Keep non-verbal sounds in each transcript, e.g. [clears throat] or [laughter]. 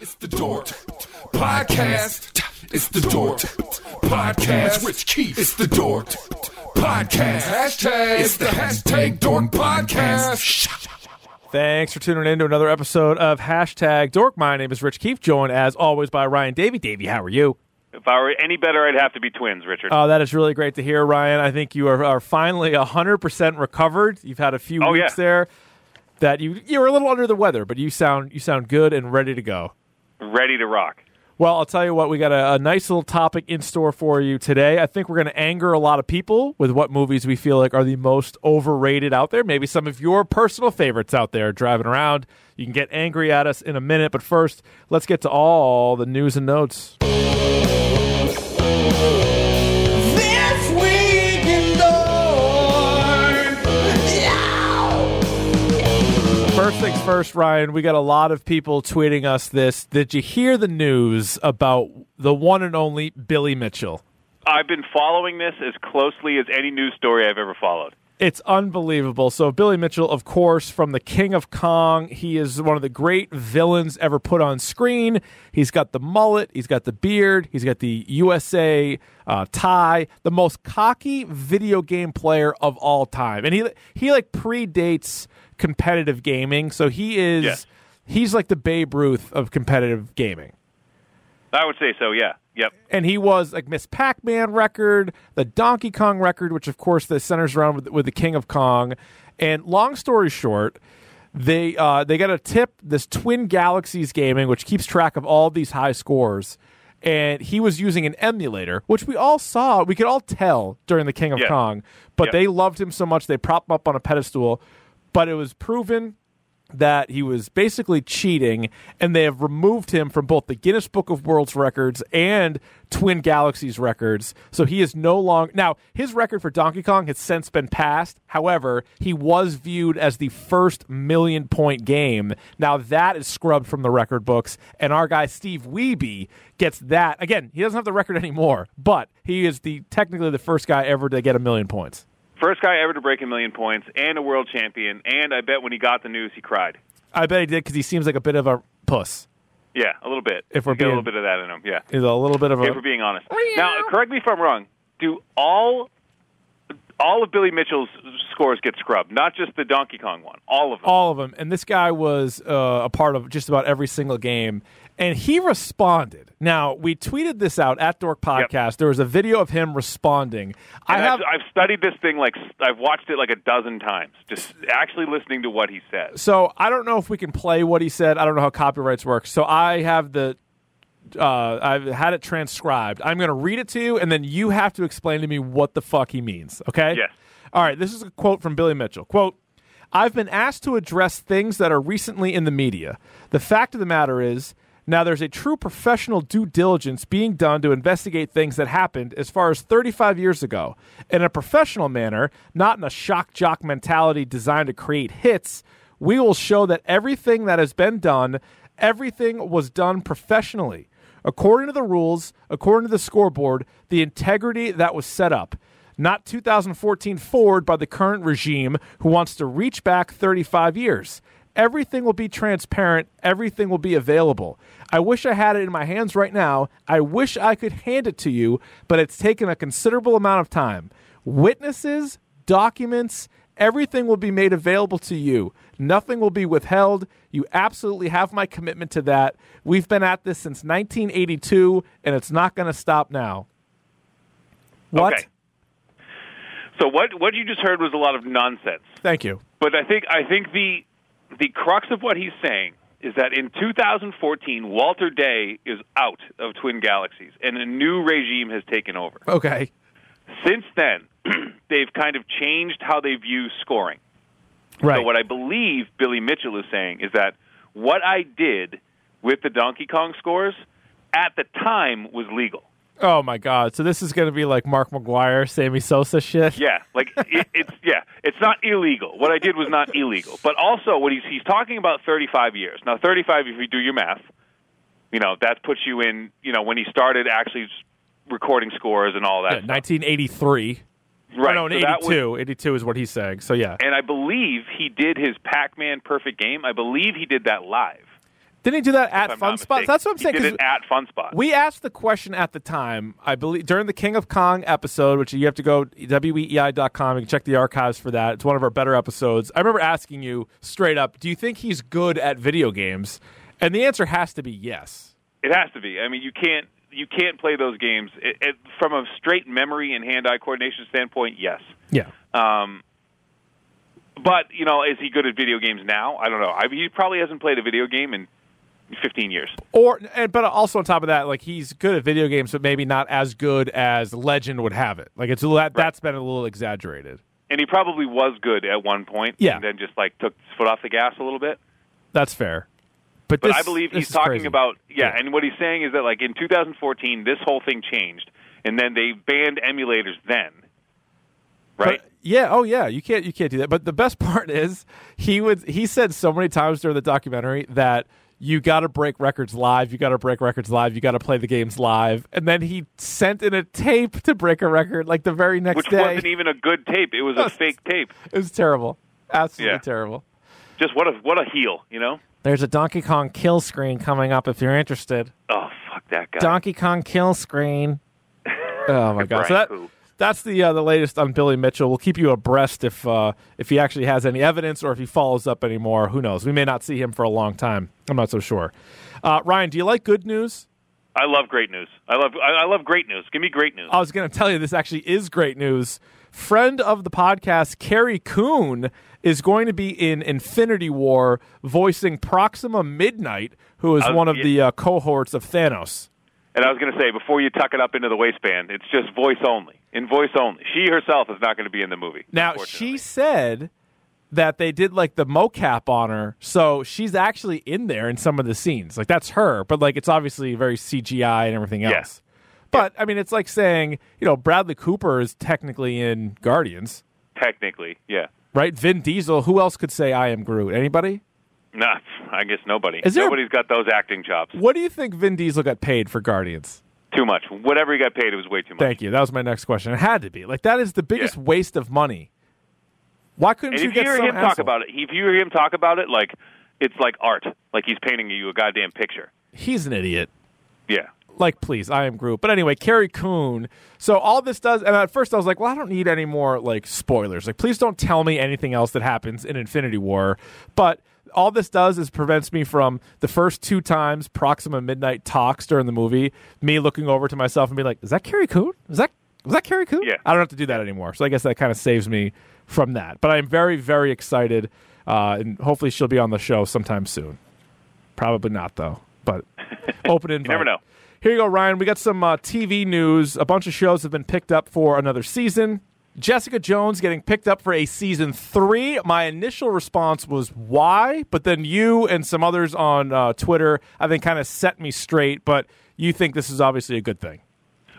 It's the Dork Podcast. It's the Dork Podcast. Rich Keefe. It's the Dork Podcast. Hashtag. It's the hashtag Dork Podcast. Thanks for tuning in to another episode of Hashtag Dork. My name is Rich Keefe, joined as always by Ryan Davey. Davey, how are you? If I were any better, I'd have to be twins, Richard. Oh, that is really great to hear, Ryan. I think you are, are finally 100% recovered. You've had a few Oh, weeks yeah. there that you you were a little under the weather, but you sound you sound good and ready to go. Ready to rock. Well, I'll tell you what, we got a, a nice little topic in store for you today. I think we're going to anger a lot of people with what movies we feel like are the most overrated out there. Maybe some of your personal favorites out there driving around. You can get angry at us in a minute, but first, let's get to all the news and notes. First things first, Ryan, we got a lot of people tweeting us this. Did you hear the news about the one and only Billy Mitchell? I've been following this as closely as any news story I've ever followed. It's unbelievable. So, Billy Mitchell, of course, from The King of Kong, he is one of the great villains ever put on screen. He's got the mullet, he's got the beard, he's got the USA uh, tie, the most cocky video game player of all time. And he, he like predates competitive gaming. So, he is, Yes. he's like the Babe Ruth of competitive gaming. I would say so, yeah. Yep. and he was like Miss Pac-Man record, the Donkey Kong record, which of course the centers around with, with the King of Kong. And long story short, they uh, they got a tip this Twin Galaxies Gaming, which keeps track of all these high scores. And he was using an emulator, which we all saw, we could all tell during the King of. Kong. But they loved him so much they propped him up on a pedestal. But it was proven that he was basically cheating, and they have removed him from both the Guinness Book of World's Records and Twin Galaxies records. So he is no longer now. His record for Donkey Kong has since been passed. However, he was viewed as the first million point game. Now that is scrubbed from the record books, and our guy Steve Wiebe gets that again. He doesn't have the record [laughs] anymore, but he is the technically the first guy ever to get a million points. First guy ever to break a million points and a world champion. And I bet when he got the news, he cried. I bet he did because he seems like a bit of a puss. Yeah, a little bit. If we're He's a being- little bit of that in him, yeah. He's a little bit of a If we're being honest. Now, correct me if I'm wrong. Do all all of Billy Mitchell's scores get scrubbed? Not just the Donkey Kong one. All of them. all of them. And this guy was uh, a part of just about every single game. And he responded. Now, we tweeted this out at Dork Podcast. There was a video of him responding. I have. I've, studied this thing like I've watched it like a dozen times, just actually listening to what he says. so I don't know if we can play what he said. I don't know how copyrights work. So I have the. Uh, I've had it transcribed. I'm going to read it to you, and then you have to explain to me what the fuck he means. Okay? Yes. All right. This is a quote from Billy Mitchell. Quote. I've been asked to address things that are recently in the media. The fact of the matter is, now there's a true professional due diligence being done to investigate things that happened as far as 35 years ago in a professional manner, not in a shock jock mentality designed to create hits. We will show that everything that has been done, everything was done professionally. According to the rules, according to the scoreboard, the integrity that was set up not 2014 forward by the current regime who wants to reach back 35 years. Everything will be transparent, everything will be available. I wish I had it in my hands right now. I wish I could hand it to you, but it's taken a considerable amount of time. Witnesses, documents, everything will be made available to you. Nothing will be withheld. You absolutely have my commitment to that. We've been at this since 1982, and it's not going to stop now. What? Okay. So what what you just heard was a lot of nonsense. Thank you. But I think I think the the crux of what he's saying is that in 2014, Walter Day is out of Twin Galaxies, and a new regime has taken over. Okay. Since then, [clears throat] they've kind of changed how they view scoring. Right. So what I believe Billy Mitchell is saying is that what I did with the Donkey Kong scores at the time was legal. Oh my god! So this is going to be like Mark McGwire, Sammy Sosa shit. Yeah, like [laughs] it, it's yeah, it's not illegal. What I did was not illegal, but also what he's he's talking about 35 years. Now 35, if you do your math, you know that puts you in you know when he started actually recording scores and all that. Yeah, 1983. right? Oh, no, so that was- 82. 82 is what he's saying. So yeah, and I believe he did his Pac-Man Perfect Game. I believe he did that live. Didn't he do that at if Fun Spot? That's what I'm He saying. it at Fun Spot. We asked the question at the time, I believe, during the King of Kong episode, which you have to go weei.com. You can check the archives for that. It's one of our better episodes. I remember asking you straight up, do you think he's good at video games? And the answer has to be yes. It has to be. I mean, you can't you can't play those games it, it, from a straight memory and hand-eye coordination standpoint. Yes, Yeah. um, but you know, is he good at video games now? I don't know. I mean, he probably hasn't played a video game in 15 years. Or, but also on top of that, like he's good at video games, but maybe not as good as Legend would have it. Like it's a, that, that's been a little exaggerated. And he probably was good at one point, Yeah. and then just like took his foot off the gas a little bit. That's fair. But, But this, I believe he's talking crazy. about yeah, Yeah. and what he's saying is that like in 2014, this whole thing changed, and then they banned emulators then, right? But- yeah. Oh, yeah. You can't. You can't do that. But the best [laughs] part is he would. He said so many times during the documentary that you got to break records live. You got to break records live. You got to play the games live. And then he sent in a tape to break a record like the very next Which day. Which wasn't even a good tape; it was a [laughs] fake tape. [laughs] it was terrible. Absolutely Yeah. terrible. Just what a what a heel, you know? There's a Donkey Kong kill screen coming up if you're interested. Oh fuck that guy. Donkey Kong kill screen. [laughs] Oh my god! So that, Pooh. That's the uh, the latest on Billy Mitchell. We'll keep you abreast if uh, if he actually has any evidence or if he follows up anymore. Who knows? We may not see him for a long time. I'm not so sure. Uh, Ryan, do you like good news? I love great news. I love I, love great news. Give me great news. I was going to tell you this actually is great news. Friend of the podcast, Carrie Coon, is going to be in Infinity War voicing Proxima Midnight, who is Uh, one of yeah. the uh, cohorts of Thanos. And I was going to say before you tuck it up into the waistband, it's just voice only. In voice only. She herself is not going to be in the movie. Now she said that they did like the mocap on her, so she's actually in there in some of the scenes. Like that's her, but like it's obviously very CGI and everything else. But I mean, it's like saying you know Bradley Cooper is technically in Guardians, technically, yeah. right? Vin Diesel. Who else could say I am Groot? Anybody? Nah, I guess nobody. Is there- Nobody's got those acting chops. What do you think Vin Diesel got paid for Guardians? Too much. Whatever he got paid, it was way too much. Thank you. That was my next question. It had to be like that is the biggest Yeah. waste of money. Why couldn't And you if you get hear some him talk about it, if you hear him talk about it, like it's like art, like he's painting you a goddamn picture. He's an idiot. Yeah. like please i am groot but anyway carrie coon so all this does and at first i was like well i don't need any more like spoilers like please don't tell me anything else that happens in infinity war but all this does is prevents me from the first two times proxima midnight talks during the movie me looking over to myself and being like is that carrie coon is that was that carrie coon Yeah. i don't have to do that anymore so i guess that kind of saves me from that but i'm very very excited uh, and hopefully she'll be on the show sometime soon probably not though but [laughs] open invite You never know. here you go, Ryan. We got some uh, TV news. A bunch of shows have been picked up for another season. Jessica Jones getting picked up for a season three. My initial response was why, but then you and some others on uh, Twitter, I think, kind of set me straight. But you think this is obviously a good thing.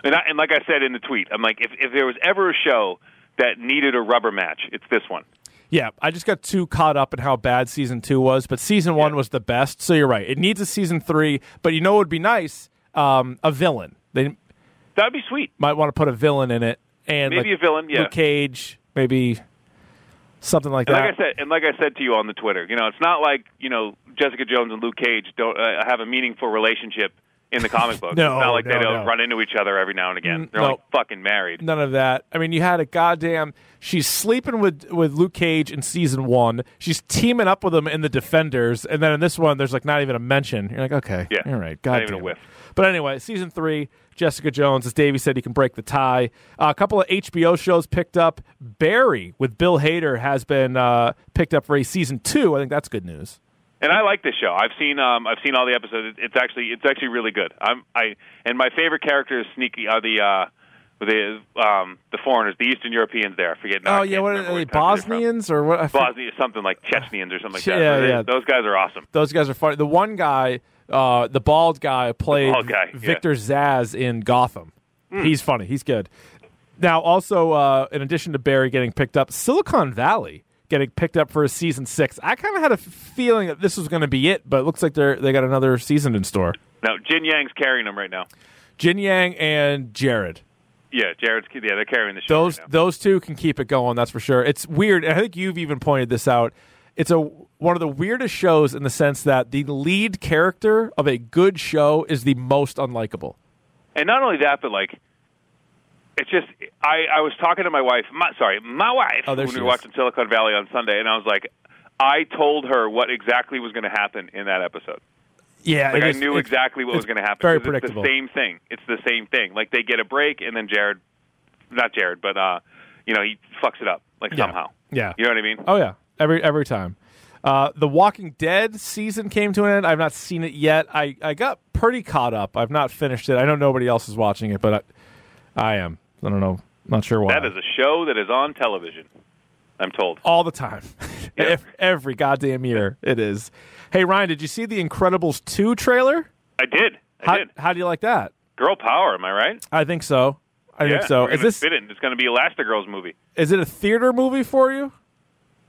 And, I, and like I said in the tweet, I'm like, if, if there was ever a show that needed a rubber match, it's this one. Yeah, I just got too caught up in how bad season two was, but season one was the best. So you're right; it needs a season three. But you know, what would be nice um, a villain. They That'd be sweet. might want to put a villain in it, and Maybe like a villain, yeah. Luke Cage, maybe something like And that. like I said, and like I said to you on the Twitter, you know, it's not like you know Jessica Jones and Luke Cage don't uh, have a meaningful relationship in the comic books. [laughs] No, it's not like no, they don't no. run into each other every now and again. Mm, They're no. like fucking married. None of that. I mean, you had a goddamn. She's sleeping with with Luke Cage in season one. She's teaming up with him in the Defenders, and then in this one, there's like not even a mention. You're like, okay, Yeah. all right, Not God even a whiff. But anyway, season three, Jessica Jones, as Davey said, he can break the tie. Uh, a couple of HBO shows picked up. Barry with Bill Hader has been uh, picked up for a season two. I think that's good news. And I like this show. I've seen um I've seen all the episodes. It's actually it's actually really good. I'm I and my favorite character is Sneaky uh, the uh the um, the foreigners, the Eastern Europeans. There, I forget. Now, oh yeah, what are they? what country they're from. Bosnians or what? Bosnia, something like Chechenians or something like that. Yeah, They- yeah. Those guys are awesome. Those guys are funny. The one guy, uh, the bald guy, played bald guy, yeah. Victor Zsasz in Gotham. Hmm. He's funny. He's good. Now, also, uh, in addition to Barry getting picked up, Silicon Valley getting picked up for a season six. I kind of had a feeling that this was going to be it, but it looks like they're they got another season in store. No, Jian-Yang's carrying them right now. Jian-Yang and Jared. Yeah, Jared's yeah, they're carrying the show. Those right now. those two can keep it going. That's for sure. It's weird. and I think you've even pointed this out. It's a one of the weirdest shows in the sense that the lead character of a good show is the most unlikable. And not only that, but like, it's just I I was talking to my wife. My, sorry, my wife Oh, when we were watching Silicon Valley on Sunday, and I was like, I told her what exactly was going to happen in that episode. Yeah, Like I is- knew exactly what was going to happen. Very 'cause it's the same thing. It's the same thing. Like they get a break, and then Jared, not Jared, but uh, you know, he fucks it up like Yeah. somehow. Yeah. You know what I mean? Oh yeah, every every time. Uh, the Walking Dead season came to an end. I've not seen it yet. I, I got pretty caught up. I've not finished it. I know nobody else is watching it, but I, I am. I don't know. Not sure why. That is a show that is on television. I'm told. all the time. [laughs] Ev- every goddamn year it is. Hey Ryan, did you see the Incredibles two trailer? I did. I How, did. how do you like that? Girl power. Am I right? I think so. I yeah, think so. Is this fit it. It's going to be Elastigirl's movie. is it a theater movie for you?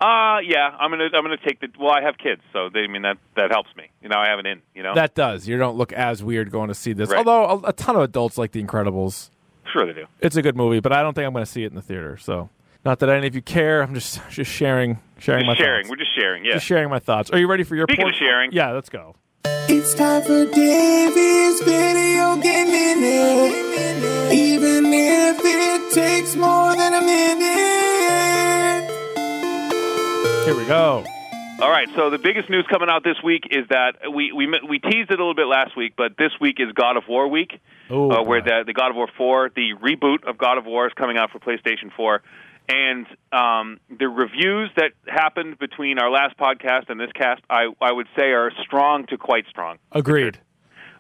Uh yeah, I'm gonna I'm gonna take the. Well, I have kids, so they I mean that that helps me. You know, I have an in. You know, That does. You don't look as weird going to see this. Right. Although a, a ton of adults like The Incredibles. Sure they do. It's a good movie, but I don't think I'm going to see it in the theater. So, not that any of you care. I'm just [laughs] just sharing sharing my Just sharing. thoughts. We're just sharing. Yeah. Just sharing my thoughts. Are you ready for your Speaking port- of sharing. Yeah, let's go. It's time for Davey's video game minute. Even if it takes more than a minute. Here we go. All right. So the biggest news coming out this week is that we we we teased it a little bit last week, but this week is God of War week, Oh, uh, where the the God of War four, the reboot of God of War, is coming out for PlayStation four. And um, the reviews that happened between our last podcast and this cast, I, I would say, are strong to quite strong. Agreed.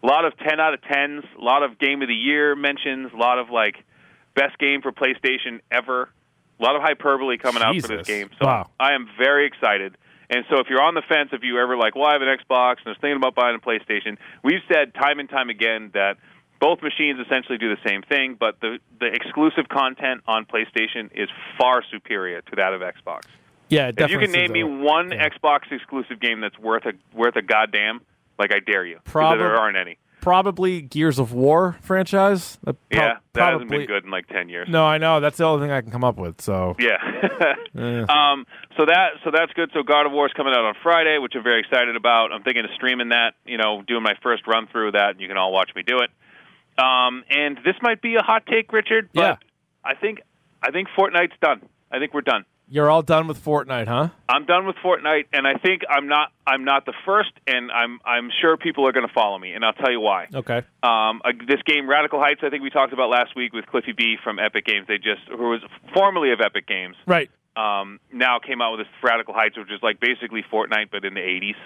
A lot of 10 out of 10s, a lot of game of the year mentions, a lot of like best game for PlayStation ever. A lot of hyperbole coming out for this game. So Wow. I am very excited. And so if you're on the fence, if you ever like, well, I have an Xbox and I was thinking about buying a PlayStation, we've said time and time again that both machines essentially do the same thing, but the, the exclusive content on PlayStation is far superior to that of Xbox. Yeah, If you can name me one Yeah. Xbox exclusive game that's worth a worth a goddamn, like I dare you, Probab- there aren't any. Probably Gears of War franchise. That prob- Yeah, that hasn't been good in like ten years. No, I know. That's the only thing I can come up with. So Yeah. [laughs] Eh. [laughs] um, so that so that's good. So God of War is coming out on Friday, which I'm very excited about. I'm thinking of streaming that. You know, doing my first run through of that, and you can all watch me do it. Um, and this might be a hot take, Richard, but Yeah. I think I think Fortnite's done. I think we're done. You're all done with Fortnite, huh? I'm done with Fortnite, and I think I'm not. I'm not the first, and I'm. I'm sure people are going to follow me, and I'll tell you why. Okay. Um, uh, this game, Radical Heights, I think we talked about last week with Cliffy B from Epic Games. They just, who was formerly of Epic Games, Right. um, now came out with this Radical Heights, which is like basically Fortnite but in the 80s.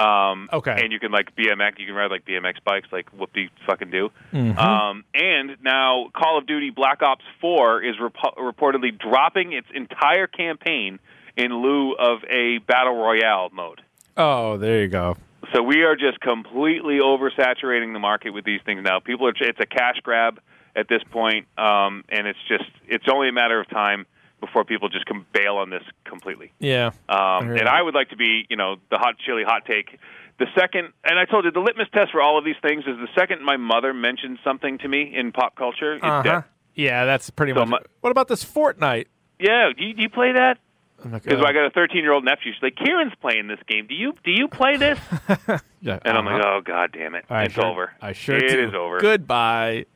Um, Okay. And you can like BMX, you can ride like BMX bikes, like whoop de fucking do. Mm-hmm. Um, and now Call of Duty Black Ops 4 is repo- reportedly dropping its entire campaign in lieu of a battle royale mode. Oh, there you go. So we are just completely oversaturating the market with these things now. People are it's a cash grab at this point, um, and it's just it's only a matter of time before people just can bail on this completely. Yeah. Um, and. I would like to be, you know, the hot chili hot take. The second, and I told you, the litmus test for all of these things is the second my mother mentions something to me in pop culture, it's Uh-huh. dead. Yeah, that's pretty So much. my- What about this Fortnite? Yeah, do you, do you play that? Because I got a 13 year old nephew. She's like, Kieran's playing this game. Do you do you play this? [laughs] yeah, And I'm like, uh-huh. oh god damn it, I it's sure- over. I sure It do. is over. Goodbye.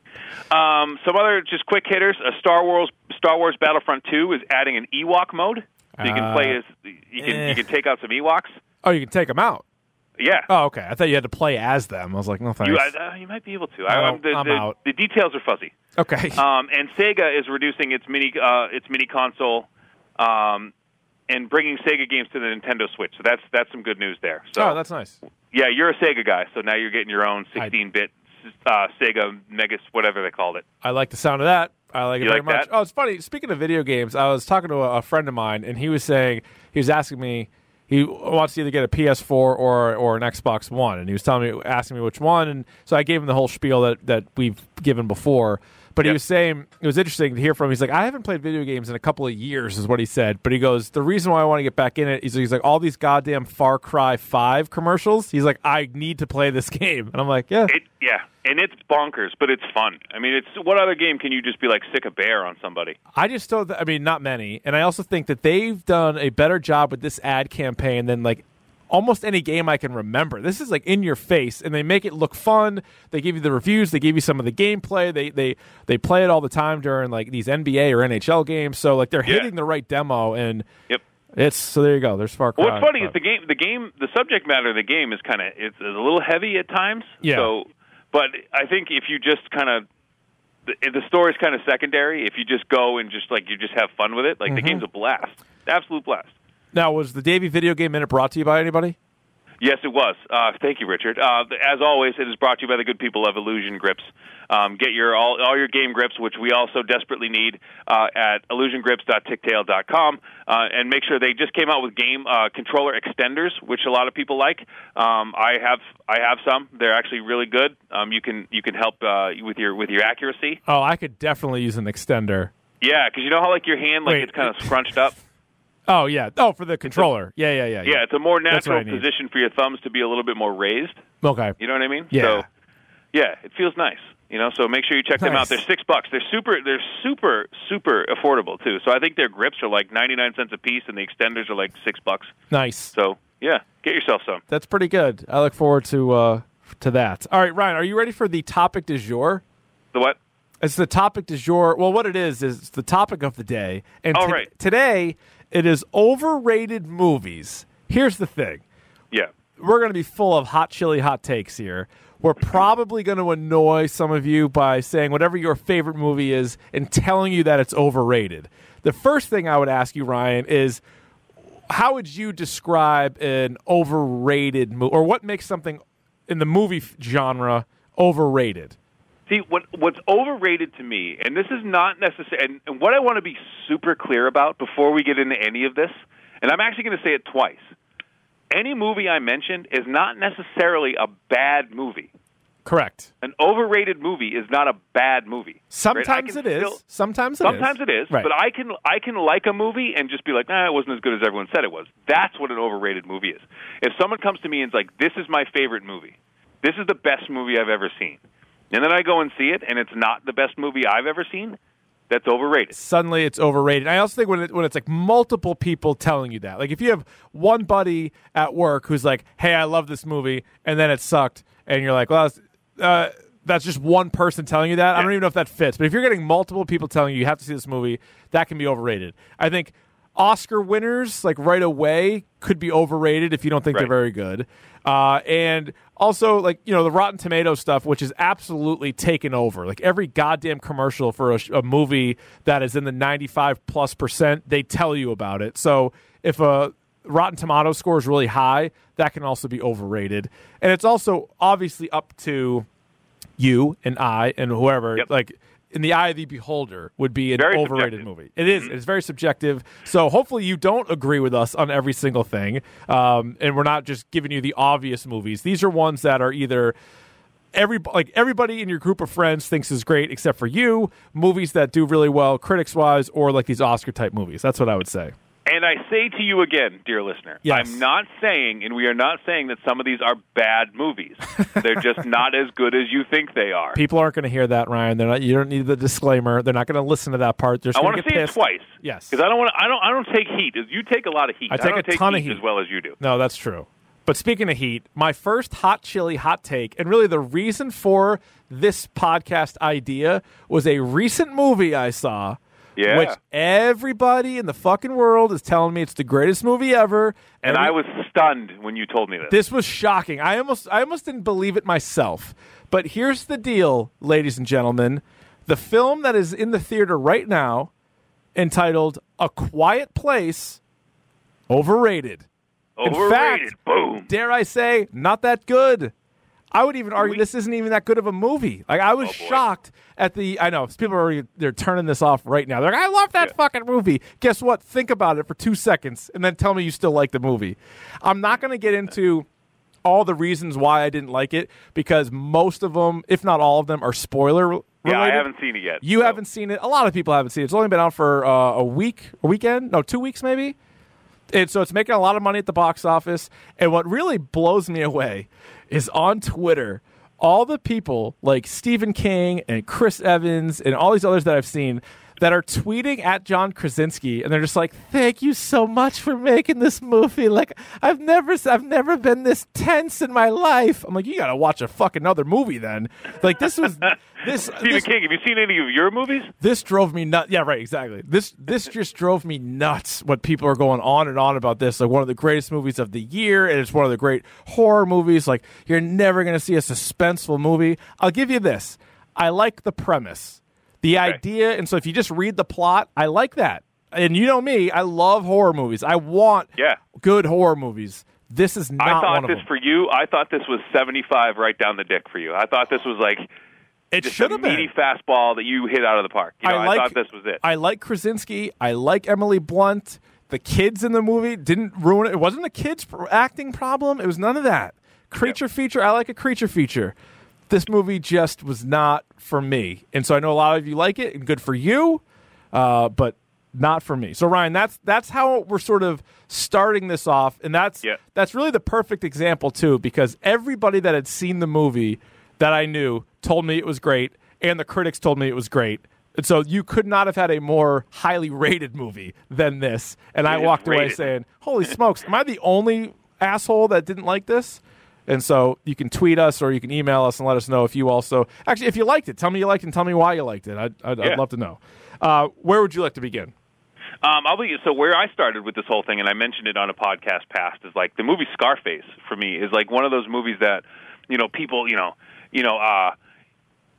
Um, some other just quick hitters. A Star Wars Star Wars Battlefront 2 is adding an Ewok mode, so you can Uh, play as you can eh. you can take out some Ewoks. Oh, you can take them out. Yeah. Oh, okay. I thought you had to play as them. I was like, no thanks. You, uh, you might be able to. I, No, I'm- the, I'm the, out. the details are fuzzy. okay. [laughs] Um, and Sega is reducing its mini uh, its mini console um, and bringing Sega games to the Nintendo Switch. So that's that's some good news there. So oh, that's nice. yeah, you're a Sega guy, so now you're getting your own 16-bit uh, Sega Megas, whatever they called it. I like the sound of that. I like it very like much. that? Oh, it's funny. Speaking of video games, I was talking to a, a friend of mine, and he was saying he was asking me he wants to either get a PS4 or or an Xbox One, and he was telling me asking me which one, and so I gave him the whole spiel that that we've given before. But he was saying it was interesting to hear from. him. He's like, I haven't played video games in a couple of years, is what he said. But he goes, the reason why I want to get back in it is he's like all these goddamn Far Cry Five commercials. He's like, I need to play this [laughs] game, and I'm like, yeah, It yeah, and it's bonkers, but it's fun. I mean, it's what other game can you just be like sick a bear on somebody? I just don't. I mean, not many, and I also think that they've done a better job with this ad campaign than like almost any game I can remember. This is like in your face, and they make it look fun. They give you the reviews. They give you some of the gameplay. They they they play it all the time during like these NBA or NHL games. So like they're Yeah. hitting the right demo, and Yep. it's so there you go. There's Far Cry. What's funny is the game, the game, the subject matter of the game is kind of it's, a little heavy at times. Yeah. So, but I think if you just kind of the, the story's kind of secondary. If you just go and just like you just have fun with it, like the Mm-hmm. game's a blast, absolute blast. Now was the Davey Video Game Minute brought to you by anybody? Yes, it was. Uh, thank you, Richard. Uh, as always, it is brought to you by the good people of Illusion Grips. Um, get your all, all your game grips, which we also desperately need, uh, at illusiongrips.tictail.com. Uh, and make sure they just came out with game uh, controller extenders, which a lot of people like. Um, I have I have some. They're actually really good. Um, you can you can help uh, with your with your accuracy. Oh, I could definitely use an extender. Yeah, because you know how like your hand like Wait. it's kind of scrunched up. Oh yeah. Oh, for the controller. Yeah, yeah, yeah. Yeah, it's a more natural position for your thumbs to be a little bit more raised. Okay. You know what I mean? Yeah. So, yeah, it feels nice. You know, so make sure you check them out. They're six bucks. They're super. They're super super affordable too. So I think their grips are like ninety nine cents a piece, and the extenders are like six bucks. Nice. So yeah, get yourself some. That's pretty good. I look forward to uh, to that. All right, Ryan, are you ready for the topic du jour? The what? It's the topic du jour. Well, what it is is it's the topic of the day. And All to- right. today it is overrated movies. Here's the thing: Yeah. we're going to be full of hot chili hot takes here. We're mm-hmm. probably going to annoy some of you by saying whatever your favorite movie is and telling you that it's overrated. The first thing I would ask you, Ryan, is how would you describe an overrated movie, or what makes something in the movie f- genre overrated? See, what what's overrated to me, and this is not necessary, and, and what I want to be super clear about before we get into any of this, and I'm actually going to say it twice. Any movie I mentioned is not necessarily a bad movie. Correct. An overrated movie is not a bad movie. Sometimes can it is. still- Sometimes it Sometimes is. it is, Right. but I can I can like a movie and just be like, nah, it wasn't as good as everyone said it was. That's what an overrated movie is. If someone comes to me and is like, this is my favorite movie, this is the best movie I've ever seen, and then I go and see it and it's not the best movie I've ever seen, that's overrated. suddenly it's overrated. I also think when it, when it's like multiple people telling you that, like if you have one buddy at work who's like, "Hey, I love this movie," and then it sucked, and you're like, "Well, that's, uh, that's just one person telling you that." I don't even know if that fits. But if you're getting multiple people telling you you have to see this movie, that can be overrated. I think Oscar winners like right away could be overrated if you don't think they're very good. Uh, and also, like you know, the Rotten Tomato stuff, which is absolutely taken over. Like every goddamn commercial for a, a movie that is in the ninety-five plus percent, they tell you about it. So if a Rotten Tomato score is really high, that can also be overrated. And it's also obviously up to you and I and whoever, Yep. like in the eye of the beholder, would be an Very overrated subjective. movie. It is. It's very subjective. So hopefully you don't agree with us on every single thing, um, and we're not just giving you the obvious movies. These are ones that are either every like everybody in your group of friends thinks is great except for you. Movies that do really well critics wise, or like these Oscar type movies. That's what I would say. And I say to you again, dear listener, Yes. I'm not saying, and we are not saying that some of these are bad movies. They're just [laughs] not as good as you think they are. People aren't going to hear that, Ryan. They're not. You don't need the disclaimer. They're not going to listen to that part. They're I want to see pissed. it twice. Yes. because I don't want. I don't. I don't take heat. You take a lot of heat. I take a take ton of heat heat. as well as you do. No, that's true. But speaking of heat, my first hot chili hot take, and really the reason for this podcast idea was a recent movie I saw. Yeah. Which everybody in the fucking world is telling me it's the greatest movie ever. And Every- I was stunned when you told me this. This was shocking. I almost I almost didn't believe it myself. But here's the deal, ladies and gentlemen. The film that is in the theater right now, entitled A Quiet Place, overrated. Overrated. fact- Boom. Dare I say, not that good. I would even argue we- this isn't even that good of a movie. Like I was Oh, shocked at the. I know people are already, they're turning this off right now. They're like, I love that Yeah. fucking movie. Guess what? Think about it for two seconds and then tell me you still like the movie. I'm not going to get into all the reasons why I didn't like it because most of them, if not all of them, are spoiler related. Yeah, I haven't seen it yet. You so- haven't seen it. A lot of people haven't seen it. It's only been out for uh, a week, a weekend, no, two weeks maybe. And so it's making a lot of money at the box office. And what really blows me away is on Twitter, all the people like Stephen King and Chris Evans and all these others that I've seen that are tweeting at John Krasinski and they're just like, "Thank you so much for making this movie. Like I've never I've never been this tense in my life." I'm like, "You got to watch a fucking other movie then." Like this was this [laughs] Stephen this, King, have you seen any of your movies? this drove me nuts. Yeah, right, exactly. This this just drove me nuts. What people are going on and on about this, like one of the greatest movies of the year, and it's one of the great horror movies. Like you're never to see a suspenseful movie. I'll give you this. I like the premise, the idea, and so if you just read the plot, I like that. And you know me, I love horror movies. I want Yeah. good horror movies. This is not I thought this for you. I thought this was 75 right down the dick for you. I thought this was like it should a have been. meaty fastball that you hit out of the park. You know, I, like, thought this was it. I like Krasinski. I like Emily Blunt. The kids in the movie didn't ruin it. It wasn't a kids acting problem. It was none of that. Creature feature. I like a creature feature. This movie just was not for me, and so I know a lot of you like it, and good for you, uh, but not for me. So Ryan, that's that's how we're sort of starting this off, and that's Yeah. that's really the perfect example too, because everybody that had seen the movie that I knew told me it was great, and the critics told me it was great. And so you could not have had a more highly rated movie than this. And I It is walked away saying, "Holy smokes! Am I the only asshole that didn't like this?" And so you can tweet us or you can email us and let us know if you also actually if you liked it. Tell me you liked it and tell me why you liked it. I'd, I'd, I'd love to know. Uh, where would you like to begin? Um, I'll be so where I started with this whole thing, and I mentioned it on a podcast past, is like the movie Scarface for me is like one of those movies that you know people you know you know uh,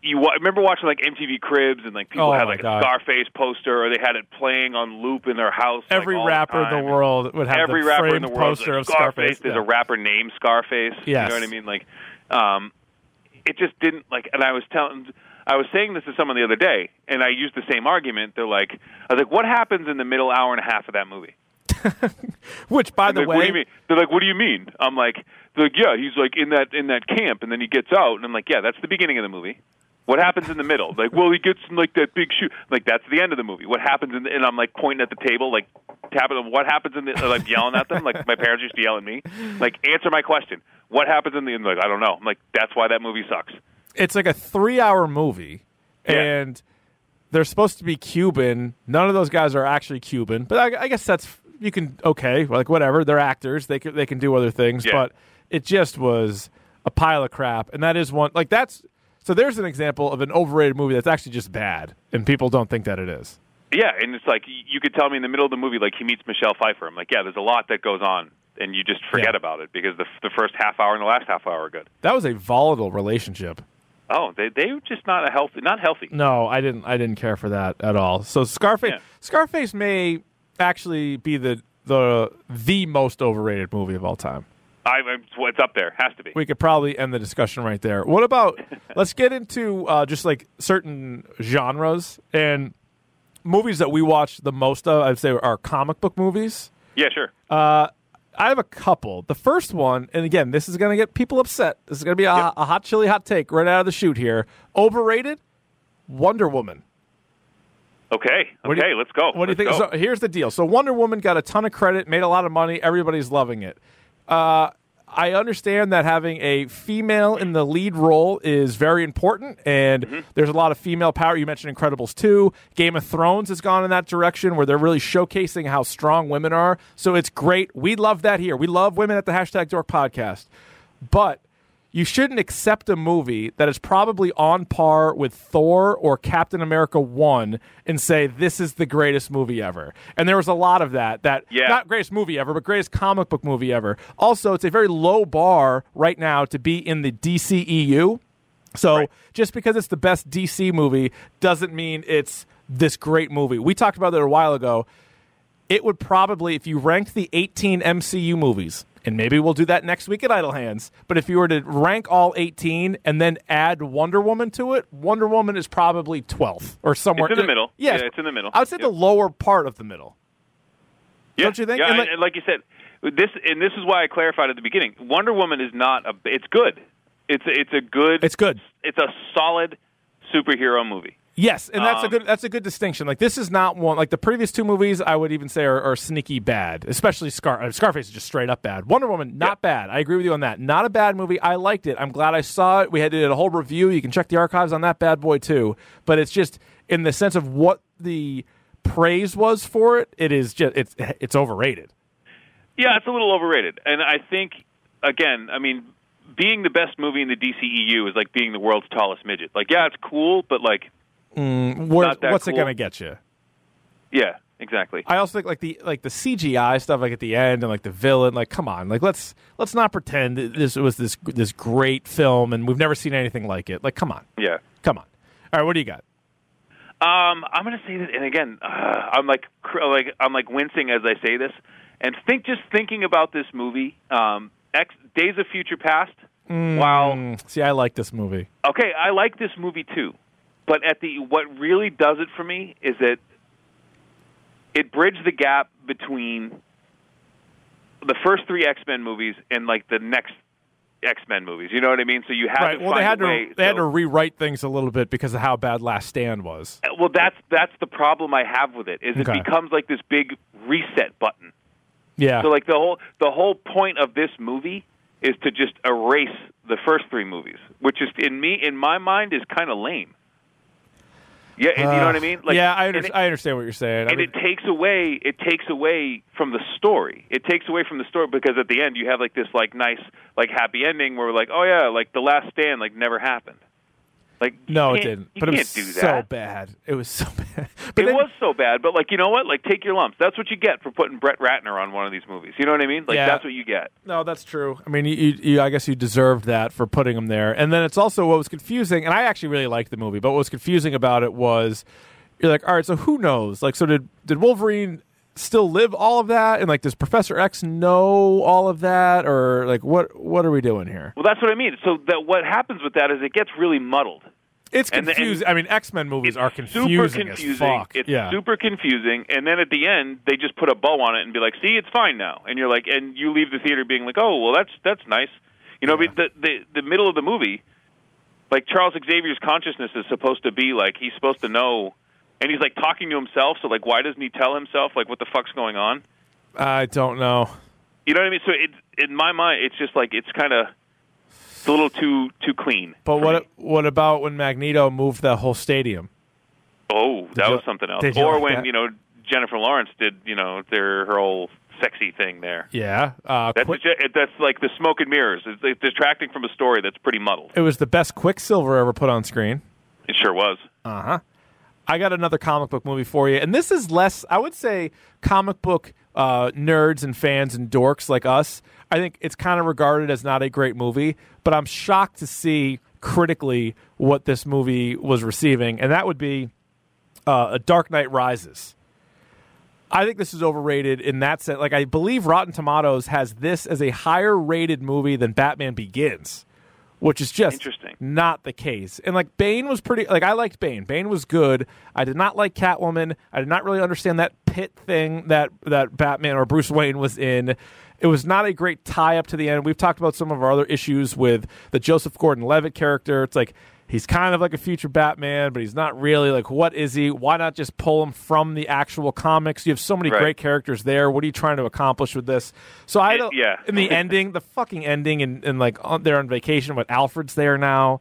you wa- remember watching like MTV Cribs and like people Oh, had like God. a Scarface poster or they had it playing on loop in their house. like, Every all rapper in time. the world would have Every the rapper in the world poster like, of Scarface. There's Yeah. a rapper named Scarface. You know what I mean? Like, um, it just didn't like. And I was telling, I was saying this to someone the other day, and I used the same argument. They're like, I was like, what happens in the middle hour and a half of that movie? [laughs] Which, by the Like, way, what do you mean? They're like, what do you mean? I'm like, they're like, yeah, he's like in that in that camp, and then he gets out, and I'm like, yeah, that's the beginning of the movie. What happens in the middle? Like, well, he gets in, like that big shoe. Like that's the end of the movie. What happens in the, and I'm like pointing at the table, like tapping them. What happens in the like yelling at them? Like my parents used to yell at me. Like answer my question. What happens in the and like I don't know. I'm like that's why that movie sucks. it's like a three-hour movie, Yeah. and they're supposed to be Cuban. None of those guys are actually Cuban, but I, I guess that's you can okay, like whatever. They're actors; they can they can do other things. Yeah. But it just was a pile of crap, and that is one like that's. So there's an example of an overrated movie that's actually just bad, and people don't think that it is. Yeah, and it's like you could tell me in the middle of the movie, like he meets Michelle Pfeiffer. I'm like, yeah, there's a lot that goes on, and you just forget Yeah. about it because the the first half hour and the last half hour are good. That was a volatile relationship. Oh, they they were just not a healthy, not healthy. No, I didn't. I didn't care for that at all. So Scarface, Yeah. Scarface may actually be the the the most overrated movie of all time. I, it's up there, has to be. We could probably end the discussion right there. What about? [laughs] let's get into uh, just like certain genres and movies that we watch the most of. I'd say are comic book movies. Yeah, sure. Uh, I have a couple. The first one, and again, this is going to get people upset. This is going to be a, Yep. a hot chili hot take right out of the chute here. Overrated. Wonder Woman. Okay, What okay, you- let's go. What do you think? So here's the deal. So Wonder Woman got a ton of credit, made a lot of money. Everybody's loving it. Uh, I understand that having a female in the lead role is very important, and Mm-hmm. there's a lot of female power. You mentioned Incredibles 2. Game of Thrones has gone in that direction where they're really showcasing how strong women are. So it's great. We love that here. We love women at the hashtag Dork Podcast. But you shouldn't accept a movie that is probably on par with Thor or Captain America 1 and say this is the greatest movie ever. And there was a lot of that that Yeah. not greatest movie ever, but greatest comic book movie ever. Also, it's a very low bar right now to be in the DCEU. So Right. just because it's the best DC movie doesn't mean it's this great movie. We talked about that a while ago it would probably, if you ranked the 18 MCU movies And maybe we'll do that next week at Idle Hands. But if you were to rank all 18 and then add Wonder Woman to it, Wonder Woman is probably 12th or somewhere. It's in the middle. Yes. Yeah, it's in the middle. I would say the lower part of the middle. Yeah. Don't you think? Yeah, And like, and like you said, this and this is why I clarified at the beginning. Wonder Woman is not a. It's good. It's a, it's a good. It's good. It's a solid superhero movie. Yes, and that's a Um, good that's a good distinction. Like this is not one like the previous two movies. I would even say are, are sneaky bad, especially Scar. uh, Scarface is just straight up bad. Wonder Woman not bad. I agree with you on that. Not a bad movie. I liked it. I'm glad I saw it. We had did a whole review. You can check the archives on that bad boy too. But it's just in the sense of what the praise was for it. It is just it's it's overrated. Yeah, it's a little overrated, and I think again, I mean, being the best movie in the DCEU is like being the world's tallest midget. Like, yeah, it's cool, but like, Where, Not that what's it gonna get you? yeah, exactly. I also think like the like the CGI stuff like at the end and like the villain like come on like let's let's not pretend this was this this great film and we've never seen anything like it like come on Yeah. come on all right what do you got Um, I'm going to say that, and again, uh, I'm like, cr- like, I'm like wincing as I say this, and think just thinking about this movie, um, X, Days of Future Past. Mm, see I like this movie okay, I like this movie too, but at the what really does it for me is that it bridged the gap between the first three X Men movies and like the next X Men movies. You know what I mean? So you had right to well they had a way, to they had to rewrite things a little bit because of how bad Last Stand was uh, Well, that's that's the problem I have with it. Is it becomes like this big reset button. yeah So like the whole the whole point of this movie is to just erase the first three movies, which is in me in my mind is kind of lame. Yeah, and you know what I mean? Like, yeah I, under- it- I understand what you're saying I and mean, it takes away it takes away from the story. It takes away from the story because at the end you have like this like nice like happy ending where we're like, oh yeah, like the last stand like never happened. Like no it didn't You but it was so bad it was so [laughs] bad but it then- was so bad, but like you know what? Like take your lumps. That's what you get for putting Brett Ratner on one of these movies. You know what I mean? Like Yeah. that's what you get. No, that's true. I mean, you, you, you, I guess you deserved that for putting him there. And then it's also what was confusing, and I actually really liked the movie, but what was confusing about it was you're like, all right, so who knows? Like, so did did Wolverine still live all of that, and like, does Professor X know all of that, or like, what what are we doing here? Well, that's what I mean. So that what happens with that is it gets really muddled. It's confusing. I mean, X Men movies are super confusing, confusing. as fuck. It's yeah. super confusing, and then at the end they just put a bow on it and be like, "See, it's fine now." And you're like, and you leave the theater being like, "Oh, well, that's that's nice." You know, Yeah. but the the the middle of the movie, like Charles Xavier's consciousness is supposed to be like he's supposed to know, and he's like talking to himself. So like, why doesn't he tell himself like what the fuck's going on? I don't know. You know what I mean? So it, in my mind, it's just like it's kind of it's a little too too clean. But what me. what about when Magneto moved the whole stadium? Oh, that you- was something else. Or like when that? you know Jennifer Lawrence did you know their her whole sexy thing there. Yeah, uh, That's Quick- that's like the smoke and mirrors. It's, it's distracting from a story that's pretty muddled. it was the best Quicksilver ever put on screen. It sure was. Uh huh. I got another comic book movie for you, and this is less. I would say comic book uh, nerds and fans and dorks like us. I think it's kind of regarded as not a great movie, but I'm shocked to see critically what this movie was receiving, and that would be uh, A Dark Knight Rises. I think this is overrated in that sense. Like I believe Rotten Tomatoes has this as a higher rated movie than Batman Begins, which is just Interesting. not the case. And like Bane was pretty like I liked Bane. Bane was good. I did not like Catwoman. I did not really understand that pit thing that that Batman or Bruce Wayne was in. It was not a great tie up to the end. We've talked about some of our other issues with the Joseph Gordon-Levitt character. It's like he's kind of like a future Batman, but he's not really. Like, what is he? Why not just pull him from the actual comics? You have so many Right. great characters there. What are you trying to accomplish with this? So I don't. yeah. In the [laughs] ending, the fucking ending, and, and like on, they're on vacation, but Alfred's there now.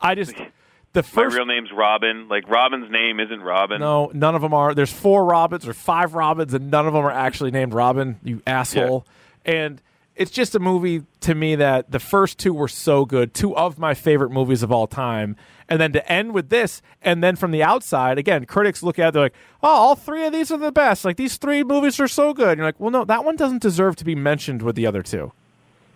I just [laughs] the My first. real name's Robin. Like Robin's name isn't Robin. No, none of them are. There's four Robins or five Robins, and none of them are actually named Robin. You asshole. And it's just a movie to me that the first two were so good, two of my favorite movies of all time. And then to end with this, and then from the outside, again, critics look at it, they're like, oh, all three of these are the best. Like, these three movies are so good. And you're like, well, no, that one doesn't deserve to be mentioned with the other two.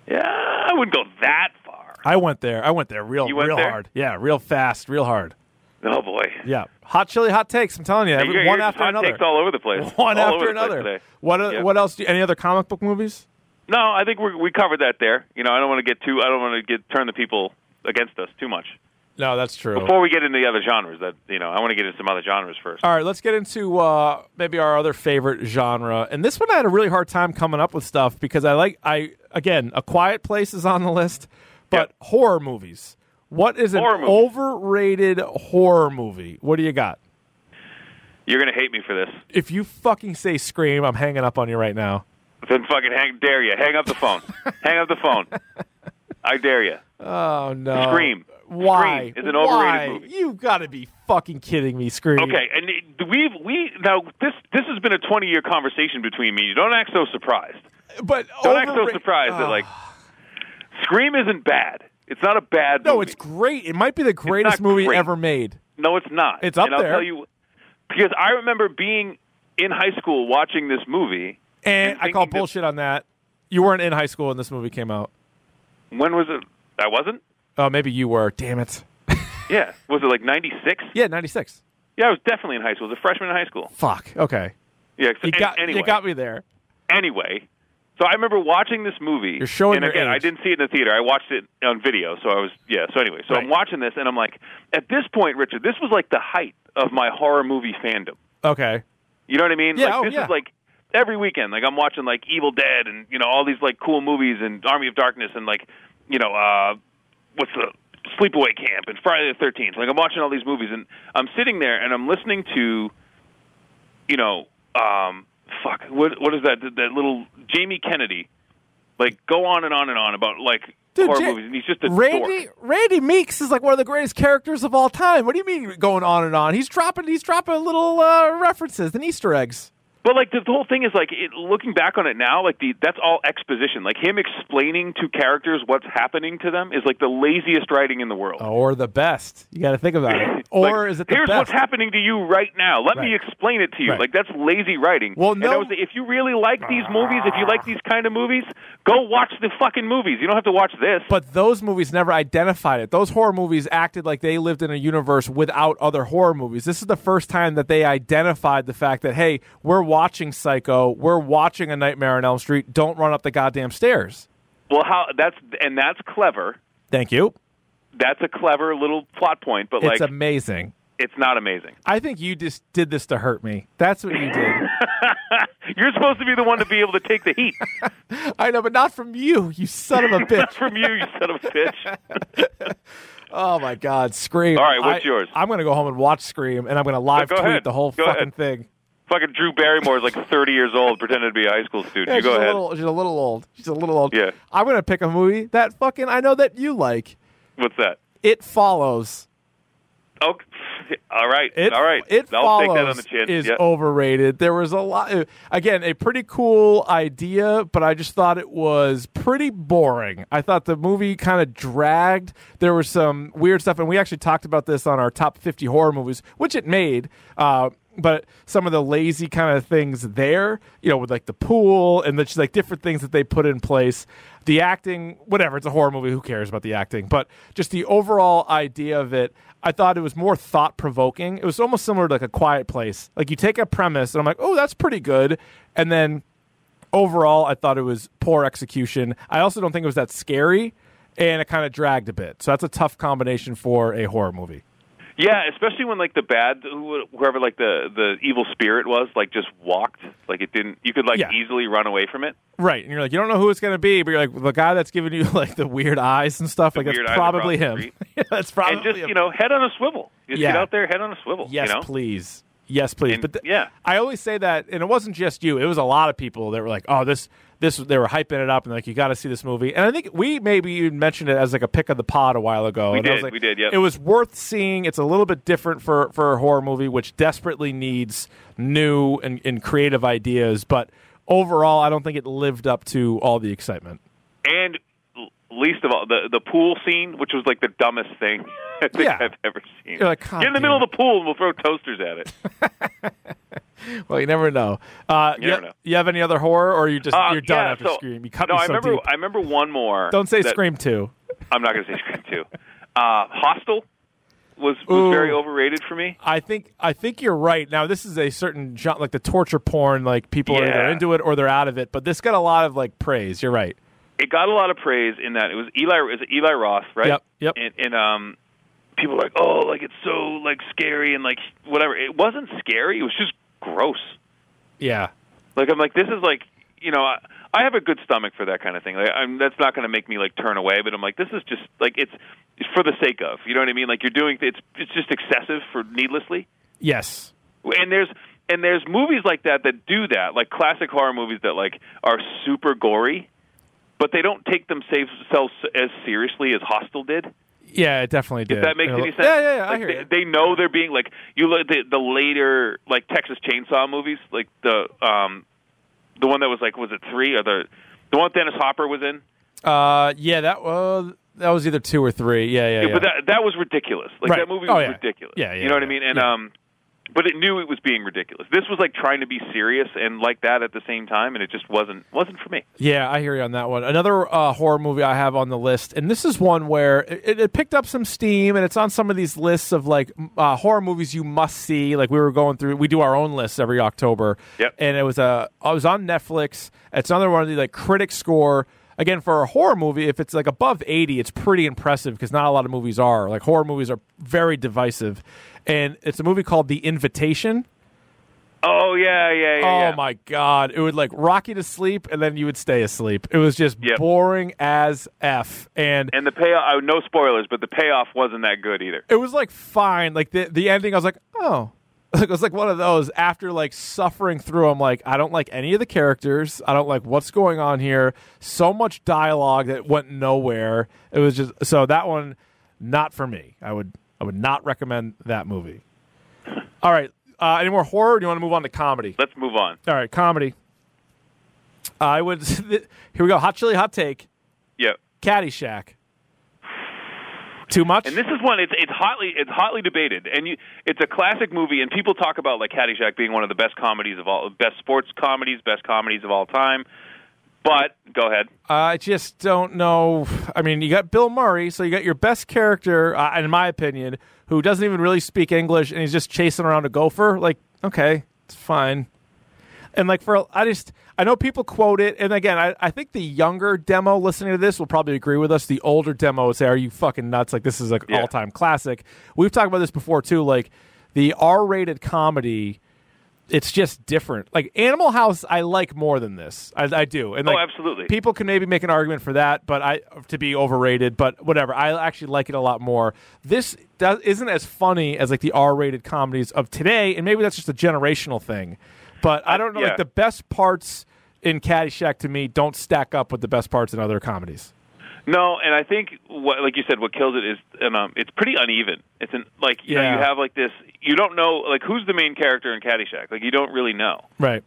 Yeah, I wouldn't go that far. I went there. I went there real, went real there? hard. Yeah, real fast, real hard. Oh boy. Yeah. Hot chili, hot takes. I'm telling you, one after hot another. takes all over the place. one All after over the place another. What? Yeah. What else? Do you, any other comic book movies? No, I think we we covered that there. You know, I don't want to get too. I don't want to get turn the people against us too much. No, that's true. Before we get into the other genres, that you know, I want to get into some other genres first. All right, let's get into uh, maybe our other favorite genre. And this one I had a really hard time coming up with stuff because I like I again, A Quiet Place is on the list, but horror movies. What is an Horror movies. overrated horror movie? What do you got? You're gonna hate me for this. If you fucking say Scream, I'm hanging up on you right now. Then fucking hang, dare you. Hang up the phone. [laughs] hang up the phone. I dare you. Oh no! Scream. Why? Scream is an overrated Why? movie. You got to be fucking kidding me, Scream. Okay, and we've we now this this has been a 20 year conversation between me. You don't act so surprised. but Don't act so surprised that Ah. like Scream isn't bad. It's not a bad. no, movie. it's great. It might be the greatest movie great. ever made. No, it's not. It's up and I'll there. tell you because I remember being in high school watching this movie. And I call bullshit on that. You weren't in high school when this movie came out. When was it? I wasn't. Oh, maybe you were. Damn it. [laughs] Yeah, was it like '96? Yeah, ninety six. Yeah, I was definitely in high school. I was a freshman in high school. Fuck. Okay. Yeah, so, You got anyway. you got me there. anyway, so I remember watching this movie. You're showing and your again, I didn't see it in the theater. I watched it on video, so I was yeah. So anyway, so I'm watching this, and I'm like, at this point, Richard, this was like the height of my horror movie fandom. Okay. You know what I mean? Yeah, like oh, this yeah. is like every weekend. Like I'm watching like Evil Dead and you know all these like cool movies and Army of Darkness and like you know uh what's the Sleepaway Camp and Friday the Thirteenth. Like I'm watching all these movies and I'm sitting there and I'm listening to you know um fuck what what is that that, little Jamie Kennedy like go on and on and on about like Dude, horror Ja- movies and he's just a Randy dork. Randy Meeks is like one of the greatest characters of all time. What do you mean going on and on? He's dropping he's dropping little uh, references and Easter eggs. But like the, the whole thing is like it, looking back on it now, like the that's all exposition. Like him explaining to characters what's happening to them is like the laziest writing in the world. Oh, or the best. You got to think about it. [laughs] Or Like, is it the here's best? what's happening to you right now? Let me explain it to you. Right. Like that's lazy writing. Well, no- was if you really like these movies, if you like these kind of movies, go watch the fucking movies. You don't have to watch this. But those movies never identified it. Those horror movies acted like they lived in a universe without other horror movies. This is the first time that they identified the fact that, hey, we're watching Psycho, we're watching A Nightmare on Elm Street, don't run up the goddamn stairs. well, how that's and that's clever. Thank you. That's a clever little plot point, but It's like amazing. it's not amazing. I think you just did this to hurt me. That's what you did. [laughs] You're supposed to be the one to be able to take the heat. [laughs] I know, but not from you, you son of a [laughs] bitch. Not from you, you son of a bitch. Oh my God, Scream! All right, what's I- yours? I'm gonna go home and watch Scream, and I'm gonna live go tweet ahead. the whole Go fucking ahead. thing. Fucking Drew Barrymore is like [laughs] 30 years old, pretending to be a high school student. Yeah, you go ahead. little, she's a little old. She's a little old. Yeah. I'm gonna pick a movie that fucking I know that you like. What's that? It follows. Oh, all right, It, all right. It I'll follows take that on the chin. is Yeah. overrated. There was a lot. Again, a pretty cool idea, but I just thought it was pretty boring. I thought the movie kind of dragged. There was some weird stuff, and we actually talked about this on our top 50 horror movies, which it made. Uh, but some of the lazy kind of things there, you know, with like the pool and the just like different things that they put in place. The acting, whatever, it's a horror movie. Who cares about the acting? But just the overall idea of it, I thought it was more thought provoking. It was almost similar to like a quiet place. Like you take a premise, and I'm like, oh, that's pretty good. And then overall, I thought it was poor execution. I also don't think it was that scary, and it kind of dragged a bit. So that's a tough combination for a horror movie. Yeah, especially when like the bad, whoever like the the evil spirit was, like just walked, like it didn't. You could like Yeah. easily run away from it. Right, and you're like, you don't know who it's going to be, but you're like, the guy that's giving you [laughs] like the weird eyes and stuff, like weird that's probably him. [laughs] yeah, that's probably and just him. you know, head on a swivel. Just get Yeah. out there, head on a swivel. Yes, you know? please. Yes, please. And- but th- yeah. I always say that, and it wasn't just you. It was a lot of people that were like, "Oh, this, this." They were hyping it up, and like, you got to see this movie. And I think we maybe even mentioned it as like a pick of the pod a while ago. We and I was did, like, we did, yep. It was worth seeing. It's a little bit different for for a horror movie, which desperately needs new and, and creative ideas. But overall, I don't think it lived up to all the excitement. And least of all, the the pool scene, which was like the dumbest thing [laughs] I think Yeah. I've ever seen. Like, get in the middle of the pool and we'll throw toasters at it. [laughs] [laughs] Well, you never know. Uh, You never you, know. you have any other horror, or you just Uh, you're done yeah, after so- Scream? You cut no, me I so remember. deep. I remember one more. Don't say that- Scream two. I'm not going to say Scream two. Uh, Hostel was was very overrated for me. I think I think you're right. Now this is a certain genre, like the torture porn. Like people are either into it or they're out of it. But this got a lot of like praise. You're right. It got a lot of praise in that it was Eli is it Eli Roth, right? Yep, yep. And, and um, people were like, oh, like it's so like scary and like whatever. It wasn't scary. It was just gross. Yeah. Like I'm like this is like you know I, I have a good stomach for that kind of thing. Like I'm that's not going to make me like turn away. But I'm like this is just like it's it's for the sake of you know what I mean. Like you're doing it's it's just excessive for needlessly. Yes. and there's and there's movies like that that do that, like classic horror movies that like are super gory, but they don't take themselves as seriously as Hostel did. Yeah, it definitely did. If that makes It'll- any sense? Yeah, yeah, yeah. I hear they, you. they know they're being like you look the, the later like Texas Chainsaw movies, like the um the one that was like was it three or the the one Dennis Hopper was in. Uh, yeah, that was that was either two or three. Yeah, yeah, yeah. But that that was ridiculous. Like Right. that movie Oh, was yeah. ridiculous. Yeah, yeah, You know what I mean? And Yeah. um but it knew it was being ridiculous. This was like trying to be serious and like that at the same time and it just wasn't wasn't for me. Yeah, I hear you on that one. Another uh, horror movie I have on the list, and this is one where it, it picked up some steam, and it's on some of these lists of like uh, horror movies you must see. Like we were going through, we do our own lists every October. Yep. And it was a, I was on Netflix. It's another one of the like critic score. Again, for a horror movie, if it's like above eighty, it's pretty impressive because not a lot of movies are. Like horror movies are very divisive, and it's a movie called The Invitation. Oh yeah, yeah, yeah. Oh yeah. my god, it would like rock you to sleep, and then you would stay asleep. It was just Yep. boring as f, and And the payoff uh, no spoilers, but the payoff wasn't that good either. it was like fine. Like the the ending, I was like, oh, [laughs] it was like one of those. After like suffering through, I'm like, I don't like any of the characters. I don't like what's going on here. So much dialogue that went nowhere. It was just so that one, not for me. I would I would not recommend that movie. [laughs] All right, uh, any more horror? Or do you want to move on to comedy? Let's move on. All right, comedy. I would. [laughs] Here we go. Hot chili, hot take. Yeah. Caddyshack. Too much. And this is one. It's it's hotly it's hotly debated, and you, it's a classic movie. And people talk about like Caddyshack being one of the best comedies of all, best sports comedies, best comedies of all time. But go ahead. I just don't know. I mean, you got Bill Murray, so you got your best character, uh, in my opinion, who doesn't even really speak English, and he's just chasing around a gopher. Like, okay, it's fine. And like for, I just, I know people quote it, and again, I, I think the younger demo listening to this will probably agree with us. The older demo would say, "Are you fucking nuts? Like this is like Yeah. all time classic." We've talked about this before too. Like the R rated comedy. It's just different. Like Animal House, I like more than this. I, I do. And Oh, absolutely. People can maybe make an argument for that, but I to be overrated. But whatever. I actually like it a lot more. This does, isn't as funny as like the R-rated comedies of today, and maybe that's just a generational thing. But I don't know. yeah. Like the best parts in Caddyshack to me don't stack up with the best parts in other comedies. No, and I think what, like you said, what kills it is, and um, it's pretty uneven. It's an, like you know, Yeah. you have like this. You don't know like who's the main character in Caddyshack. Like you don't really know. Right.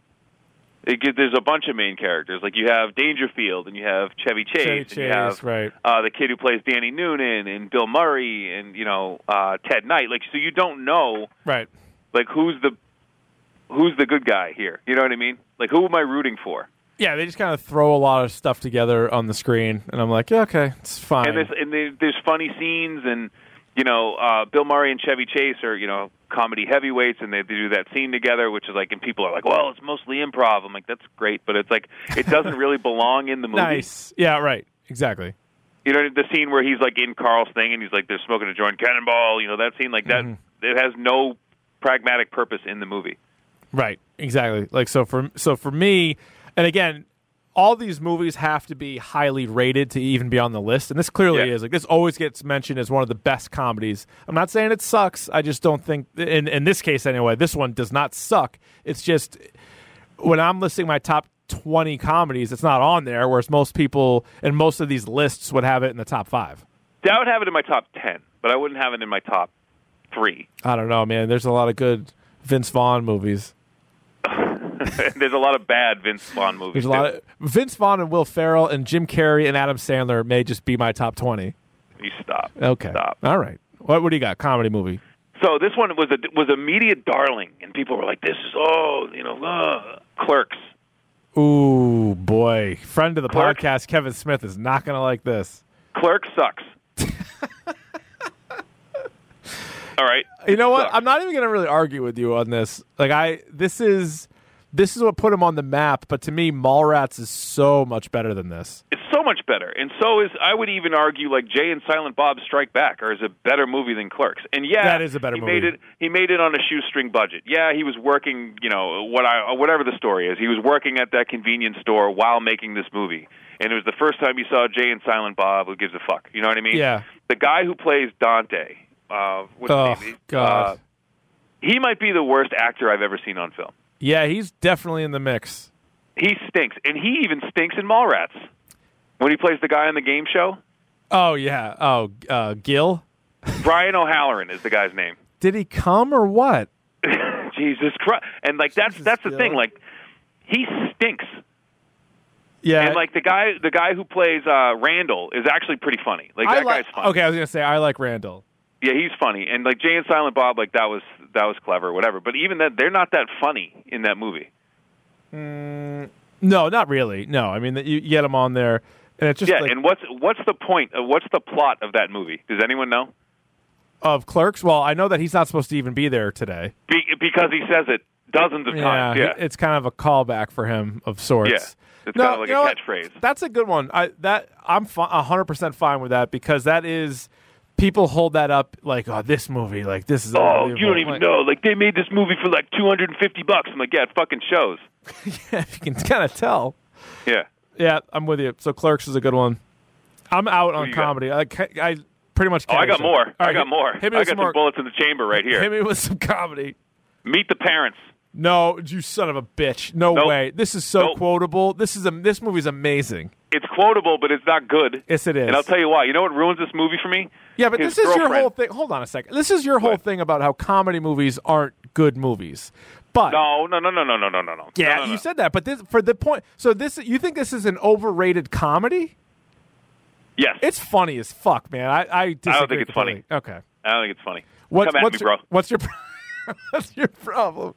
It, there's a bunch of main characters. Like you have Dangerfield, and you have Chevy Chase, Chevy and you Chase, have right. uh, the kid who plays Danny Noonan, and Bill Murray, and you know uh, Ted Knight. Like so, you don't know Right. like who's the who's the good guy here. You know what I mean? Like who am I rooting for? Yeah, they just kind of throw a lot of stuff together on the screen, and I'm like, yeah, okay, it's fine. and there's and there's funny scenes and you know uh Bill Murray and Chevy Chase are you know comedy heavyweights and they, they do that scene together which is like and people are like well it's mostly improv I'm like that's great but it's like it doesn't really belong in the movie [laughs] nice. Yeah. Right. Exactly. you know the scene where he's like in Carl's thing and he's like they're smoking a joint cannonball you know that scene like that Mm-hmm. it has no pragmatic purpose in the movie Right. Exactly. Like so for so for me, and again, all these movies have to be highly rated to even be on the list, and this clearly Yeah. is. Like this always gets mentioned as one of the best comedies. I'm not saying it sucks. I just don't think in in this case anyway, this one does not suck. It's just when I'm listing my top 20 comedies, it's not on there whereas most people and most of these lists would have it in the top 5. I would have it in my top 10 but I wouldn't have it in my top 3 I don't know, man. There's a lot of good Vince Vaughn movies. [laughs] there's a lot of bad Vince Vaughn movies There's a lot too. of Vince Vaughn and Will Ferrell and Jim Carrey and Adam Sandler may just be my top twenty. you stop Okay. stop All right. What what do you got? Comedy movie. So this one was a was a media darling, and people were like, "This is oh, you know, uh, Clerks." Ooh boy. Friend of the Clerks. podcast, Kevin Smith is not gonna like this. Clerks sucks. [laughs] All right. You know what? Sucks. I'm not even going to really argue with you on this. Like I this is this is what put him on the map, but to me Mallrats is so much better than this. It's so much better, and so is I would even argue like Jay and Silent Bob Strike Back, or is a better movie than Clerks. And yeah, That is a better he movie. Made it. He made it on a shoestring budget. Yeah, he was working. You know what I whatever the story is, he was working at that convenience store while making this movie. And it was the first time you saw Jay and Silent Bob. Who gives a fuck? You know what I mean? Yeah. The guy who plays Dante. Uh, what's Oh his name? god. Uh, he might be the worst actor I've ever seen on film. Yeah, he's definitely in the mix. He stinks, and he even stinks in Mallrats when he plays the guy on the game show. Oh yeah. Oh, uh, Gil. Brian O'Halloran is the guy's name. Did he come or what? [laughs] Jesus Christ! And like that's Jesus, that's the Gil. thing. Like he stinks, Yeah. and like the guy the guy who plays uh, Randall is actually pretty funny. Like I that guy's funny. Okay, I was gonna say I like Randall. Yeah, he's funny, and like Jay and Silent Bob, like that was that was clever, whatever. But even that, they're not that funny in that movie. Mm, no, not really. No, I mean you, you get him on there, and it's just yeah, like and what's what's the point? Of, what's the plot of that movie? Does anyone know? of Clerks. Well, I know that he's not supposed to even be there today. Be, because he says it dozens of times. Yeah, it's kind of a callback for him of sorts. Yeah. It's No, kind of like you a know what? catchphrase. That's a good one. I that I'm hundred percent fine with that because that is people hold that up like oh this movie like this is Oh, you don't even Like, know. Like they made this movie for like two hundred and fifty bucks. I'm like, yeah, it fucking shows. [laughs] Yeah, if you can kind of tell. Yeah. Yeah, I'm with you. So Clerks is a good one. I'm out on comedy. I, I pretty much. Oh, I got more. All I got hit- more. Hit me I with got some some more. bullets in the chamber right here. Hit me with some comedy. Meet the parents. No, you son of a bitch. No Nope. way. This is so Nope. quotable. This is a this movie's amazing. It's quotable, but it's not good. Yes, it is. And I'll tell you why. You know what ruins this movie for me? Yeah, but His this is your whole thing. Hold on a second. This is your whole thing about how comedy movies aren't good movies. But No, no, no, no, no, no, no, no, no. yeah, No, no, you said that. But this for the point. So this you think this is an overrated comedy? yes. It's funny as fuck, man. I I, disagree think it's completely. funny. Okay. I don't think it's funny. What, Come at what's me, your, bro. What's [laughs] your what's your problem?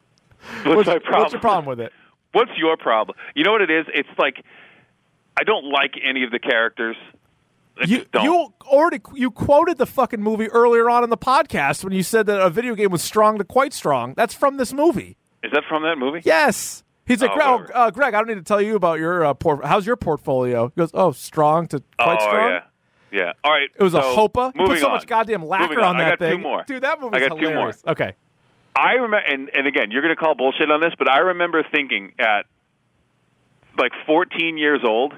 What's, my problem? What's your problem with it? What's your problem? You know what it is? It's like I don't like any of the characters. I You you already you quoted the fucking movie earlier on in the podcast when you said that a video game was strong to quite strong. That's from this movie. Is that from that movie? Yes. He's like, Oh, Gre- oh, uh, Greg, I don't need to tell you about your uh, port- how's your portfolio. He goes, oh, strong to quite oh strong. yeah, yeah. All right. It was a Hopa. Moving put so on. much goddamn lacquer on. on I that got thing, two more. dude. That movie's I got two more. hilarious. Okay. I remember, and, and again, you're going to call bullshit on this, but I remember thinking at like 14 years old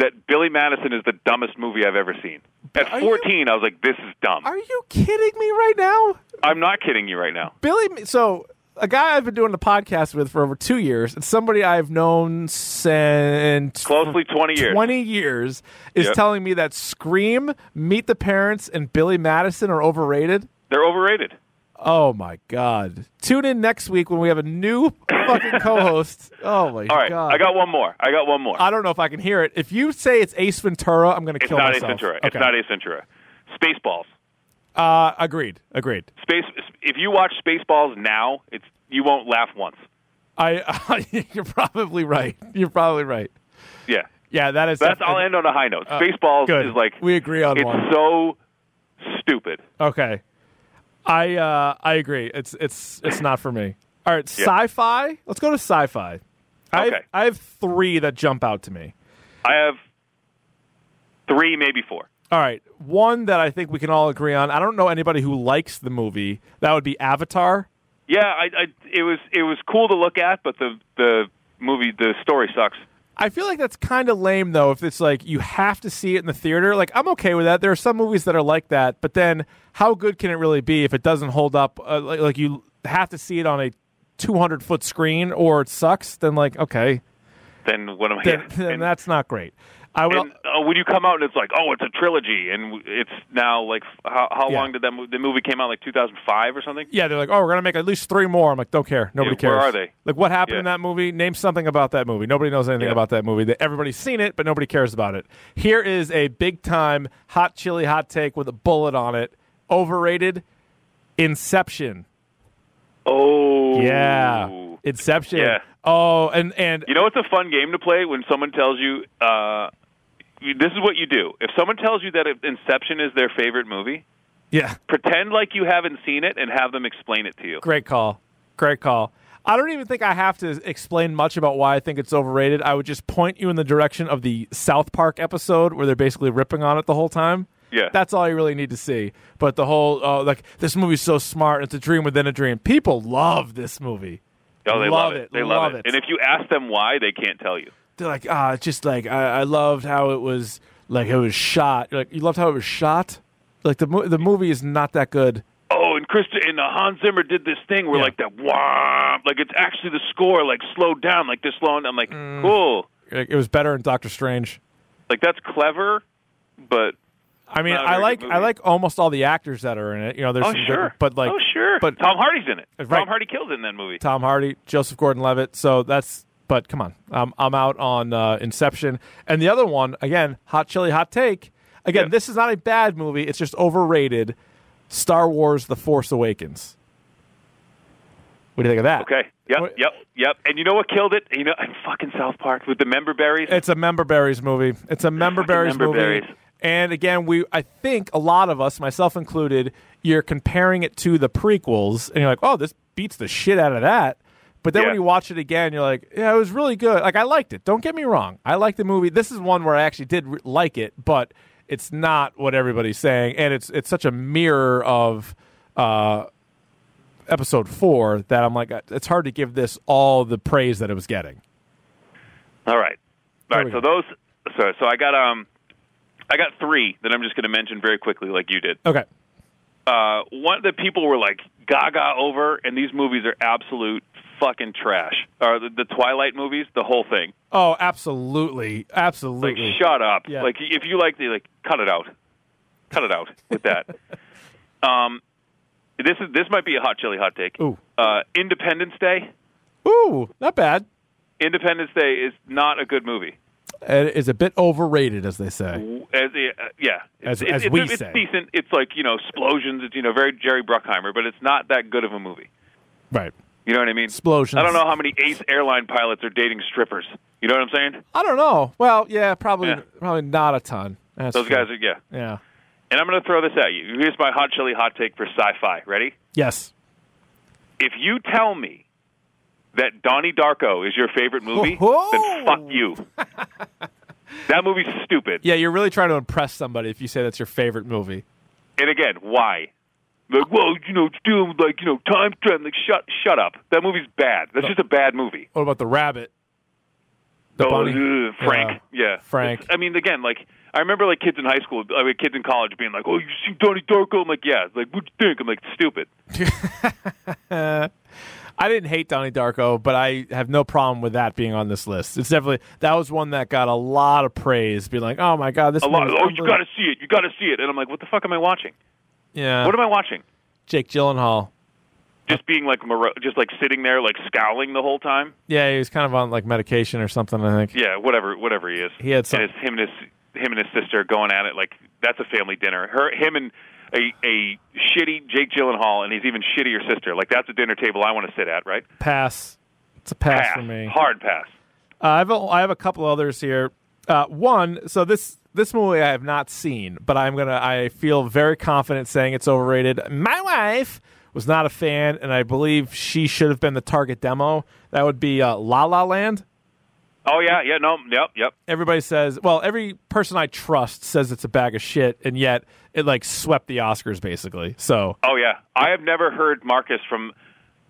that Billy Madison is the dumbest movie I've ever seen. At Are you- 14, I was like, this is dumb. Are you kidding me right now? I'm not kidding you right now. Billy, so a guy I've been doing the podcast with for over two years, and somebody I've known since Closely 20 years. 20 years is Yep. telling me that Scream, Meet the Parents, and Billy Madison are overrated. They're overrated. Oh my god! Tune in next week when we have a new fucking [laughs] co-host. Oh my All right, god! I got one more. I got one more. I don't know if I can hear it. If you say it's Ace Ventura, I'm going to it's kill not myself. Ace Ventura. Okay. It's not Ace Ventura. Spaceballs. Uh, agreed. Agreed. Space. If you watch Spaceballs now, it's you won't laugh once. I. [laughs] you're probably right. You're probably right. Yeah. Yeah, that is. That's. I'll end on a high note. Spaceballs good. is like We agree on it's one. so stupid. Okay. I uh I agree. It's it's it's not for me. All right, Yeah. sci-fi. Let's go to sci-fi. I have, Okay. I have 3 that jump out to me. I have three, maybe four. All right, one that I think we can all agree on. I don't know anybody who likes the movie. That would be Avatar. Yeah, I, I it was it was cool to look at, but the the movie the story sucks. I feel like that's kind of lame though if it's like you have to see it in the theater. Like I'm okay with that. There are some movies that are like that, but then how good can it really be if it doesn't hold up uh, like, like you have to see it on a 200 foot screen or it sucks then like okay Then what am I? then, then that's not great i would and uh, when you come out and it's like, oh, it's a trilogy, and it's now like how how Yeah. long did that mo- the movie came out? Like 2005 or something. yeah they're like oh we're gonna make at least three more i'm like don't care nobody Yeah, where cares are they? like what happened in that movie name something about that movie nobody knows anything Yeah. about that movie that everybody's seen it but nobody cares about it here is a big time hot chili hot take with a bullet on it overrated inception Oh, yeah inception Yeah. oh and and You know, it's a fun game to play when someone tells you. Uh, this is what you do. If someone tells you that Inception is their favorite movie, Yeah. Pretend like you haven't seen it and have them explain it to you. Great call. Great call. I don't even think I have to explain much about why I think it's overrated. I would just point you in the direction of the South Park episode where they're basically ripping on it the whole time. Yeah. That's all you really need to see. But the whole, uh, like, this movie's so smart. It's a dream within a dream. People love this movie. Oh, they love love, it. They Love love, it. And if you ask them why, they can't tell you. They're like, ah, it's just like, I, I loved how it was, like, it was shot. You're like, you loved how it was shot? Like, the, mo- the movie is not that good. Oh, and Chris and uh, Hans Zimmer did this thing where Yeah. like that wah, like it's actually the score like slowed down, like this slowing. I'm like, Mm. cool, Like, it was better in Doctor Strange. like that's clever, but I mean, Not a I very like good I like almost all the actors that are in it. You know, there's oh some sure, but like oh sure, but Tom Hardy's in it. Right. Tom Hardy kills it in that movie. Tom Hardy, Joseph Gordon-Levitt. So that's but come on, um, I'm out on uh, Inception, and the other one again, Hot Chili Hot Take. Again, Yeah. this is not a bad movie. It's just overrated. Star Wars: The Force Awakens. What do you think of that? Okay. Yep. What- Yep. Yep. And you know what killed it? You know, and [laughs] fucking South Park with the member berries. It's a member berries movie. It's a member berries member movie. berries. And again, we I think a lot of us, myself included, you're comparing it to the prequels, and you're like, oh, this beats the shit out of that. But then when you watch it again, you're like, yeah, it was really good. Like I liked it. Don't get me wrong, I like the movie. This is one where I actually did re- like it, but it's not what everybody's saying, and it's it's such a mirror of. Uh, episode four that I'm like it's hard to give this all the praise that it was getting. All right. All There right. So go. those. So so I got um, I got three that I'm just going to mention very quickly, like you did. Okay. Uh, one that people were like gaga over, and these movies are absolute fucking trash. Are the, the Twilight movies, the whole thing? Oh, absolutely, Like, absolutely. shut up. Yeah. Like, if you like the like, cut it out, cut it out with that. [laughs] um, this is this might be a hot chili hot take. Ooh. Uh, Independence Day. Ooh, not bad. Independence Day is not a good movie. It is a bit overrated, as they say. As uh, yeah, As- it's, as it's, we it's say. decent. It's like you know explosions. It's you know very Jerry Bruckheimer, but it's not that good of a movie. Right. You know what I mean? Explosions. I don't know how many ace airline pilots are dating strippers. You know what I'm saying? I don't know. Well, yeah, probably, Yeah. probably not a ton. That's Those true. guys are yeah. Yeah. And I'm going to throw this at you. Here's my hot chili hot take for sci-fi. Ready? Yes. If you tell me that Donnie Darko is your favorite movie, then fuck you. [laughs] that movie's stupid. Yeah, you're really trying to impress somebody if you say that's your favorite movie. And again, why? Like, well, you know, it's dealing with like, you know, time travel. Like, shut, shut up. That movie's bad. That's just a bad movie. What about the rabbit? The oh, bunny? ugh, Frank. Yeah, Frank. It's- I mean, again, like I remember like kids in high school, I mean, kids in college being like, "Oh, you seen Donnie Darko?" I'm like, "Yeah." Like, what do you think? I'm like, "Stupid." [laughs] I didn't hate Donnie Darko, but I have no problem with that being on this list. It's definitely that was one that got a lot of praise, being like, "Oh my god, this A lot. Oh, you got to see it. You got to see it. And I'm like, "What the fuck am I watching? Yeah, What am I watching?" Jake Gyllenhaal. Just being like, moro- just like sitting there, like scowling the whole time. Yeah, he was kind of on like medication or something. I think. Yeah, whatever, whatever he is. He had some- And it's him and his him and his sister going at it. Like that's a family dinner. Her, him, and a a shitty Jake Gyllenhaal, and his even shittier sister. Like that's a dinner table I want to sit at. Right? Pass. It's a pass, Pass. for me. Hard pass. Uh, I have a, I have a couple others here. Uh, one, so this this movie I have not seen, but I'm gonna I feel very confident saying it's overrated. My wife was not a fan, and I believe she should have been the target demo. That would be uh, La La Land. Oh yeah, yeah, no, yep, yep. Everybody says, well, every person I trust says it's a bag of shit, and yet it like swept the Oscars basically. So Oh yeah, I have never heard Marcus from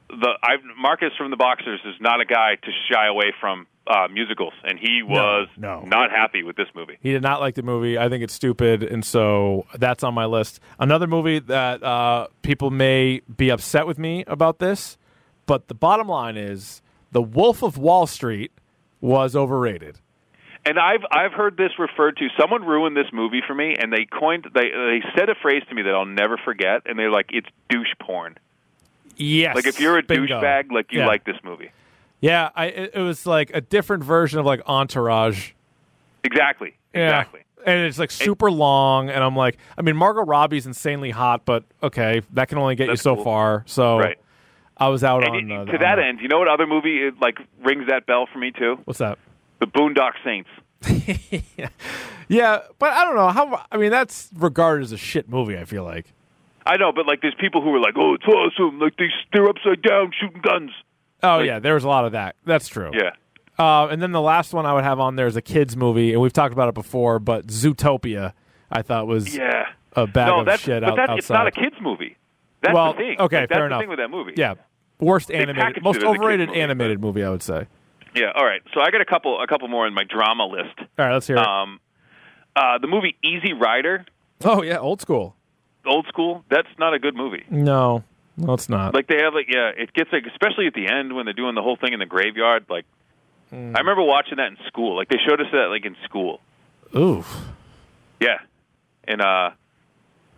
the. I've Marcus from the Boxers is not a guy to shy away from uh, musicals, and he was no. not happy with this movie. He did not like the movie. I think it's stupid, and so that's on my list. Another movie that uh, people may be upset with me about this, but the bottom line is The Wolf of Wall Street was overrated. And I've I've heard this referred to. Someone ruined this movie for me, and they coined they they said a phrase to me that I'll never forget, and they're like, "It's douche porn." Yes, Like if you're a Bingo. douchebag, like you Yeah. like this movie. Yeah, I, it, it was like a different version of like Entourage. Exactly. Yeah. Exactly. And it's like super long, and I'm like, I mean, Margot Robbie's insanely hot, but okay, that can only get you so cool. far. So Right. I was out And on uh, to on that end, you know what other movie it, like rings that bell for me too? What's that? The Boondock Saints. [laughs] Yeah, but I don't know how. I mean, that's regarded as a shit movie. I feel like. I know, but like, there's people who are like, "Oh, it's awesome!" Like they they're upside down shooting guns. Oh yeah, there was a lot of that. That's true. Yeah. Uh, and then the last one I would have on there is a kids movie, and we've talked about it before, but Zootopia, I thought was Yeah. a bag no, of shit but out, that's outside. it's not a kids movie. That's well, the thing. okay, Like, that's fair the enough. thing with that movie. Yeah, worst animated, most as a kids overrated movie, animated movie, I would say. Yeah. All right. So I got a couple a couple more in my drama list. All right, let's hear it. Um, uh, the movie Easy Rider, oh yeah, old school. old school. That's not a good movie. No, no, it's not. Like they have like yeah, it gets like especially at the end when they're doing the whole thing in the graveyard. Like Hmm. I remember watching that in school. Like they showed us that like in school. Oof. Yeah, in uh,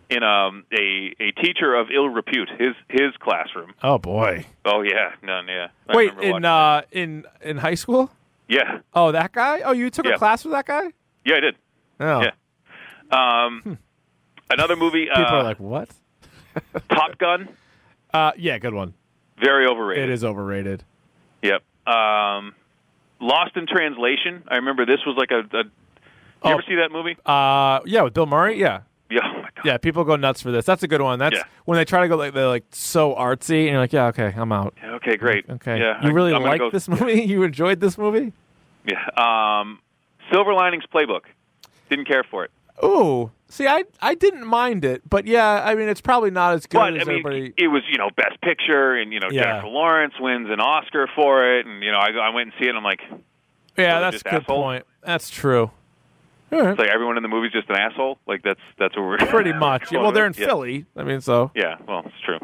in um a a teacher of ill repute, his his classroom. Oh boy. Oh yeah, none yeah. I Wait, in watching uh, in in high school? yeah Oh, that guy? Oh, you took a class with that guy? yeah I did. Oh. Yeah. Um, another movie, People uh, are like, what? [laughs] Top Gun, Uh, yeah, good one. very overrated. It is overrated. Yep. Um, Lost in Translation. I remember this was like a. a you Oh. ever see that movie? Uh, yeah, with Bill Murray. Yeah, Yeah. Oh yeah. People go nuts for this. That's a good one. That's Yeah. when they try to go like they're like so artsy, and you're like, yeah, okay, I'm out. Okay, great. Okay, Yeah. you really like go- this movie? [laughs] You enjoyed this movie? Yeah. Um, Silver Linings Playbook. Didn't care for it. Ooh, see, I I didn't mind it, but yeah, I mean, it's probably not as good But as I mean, everybody. it was you know Best Picture, and you know Yeah. Jennifer Lawrence wins an Oscar for it, and you know I, I went and see it, and I'm like, yeah, that's a good assholes? point. That's true. Right. it's like everyone in the movie's just an asshole. Like that's that's what we're [laughs] Pretty [laughs] much. Yeah, well, they're in Yeah. Philly. I mean, so Yeah, well, it's true.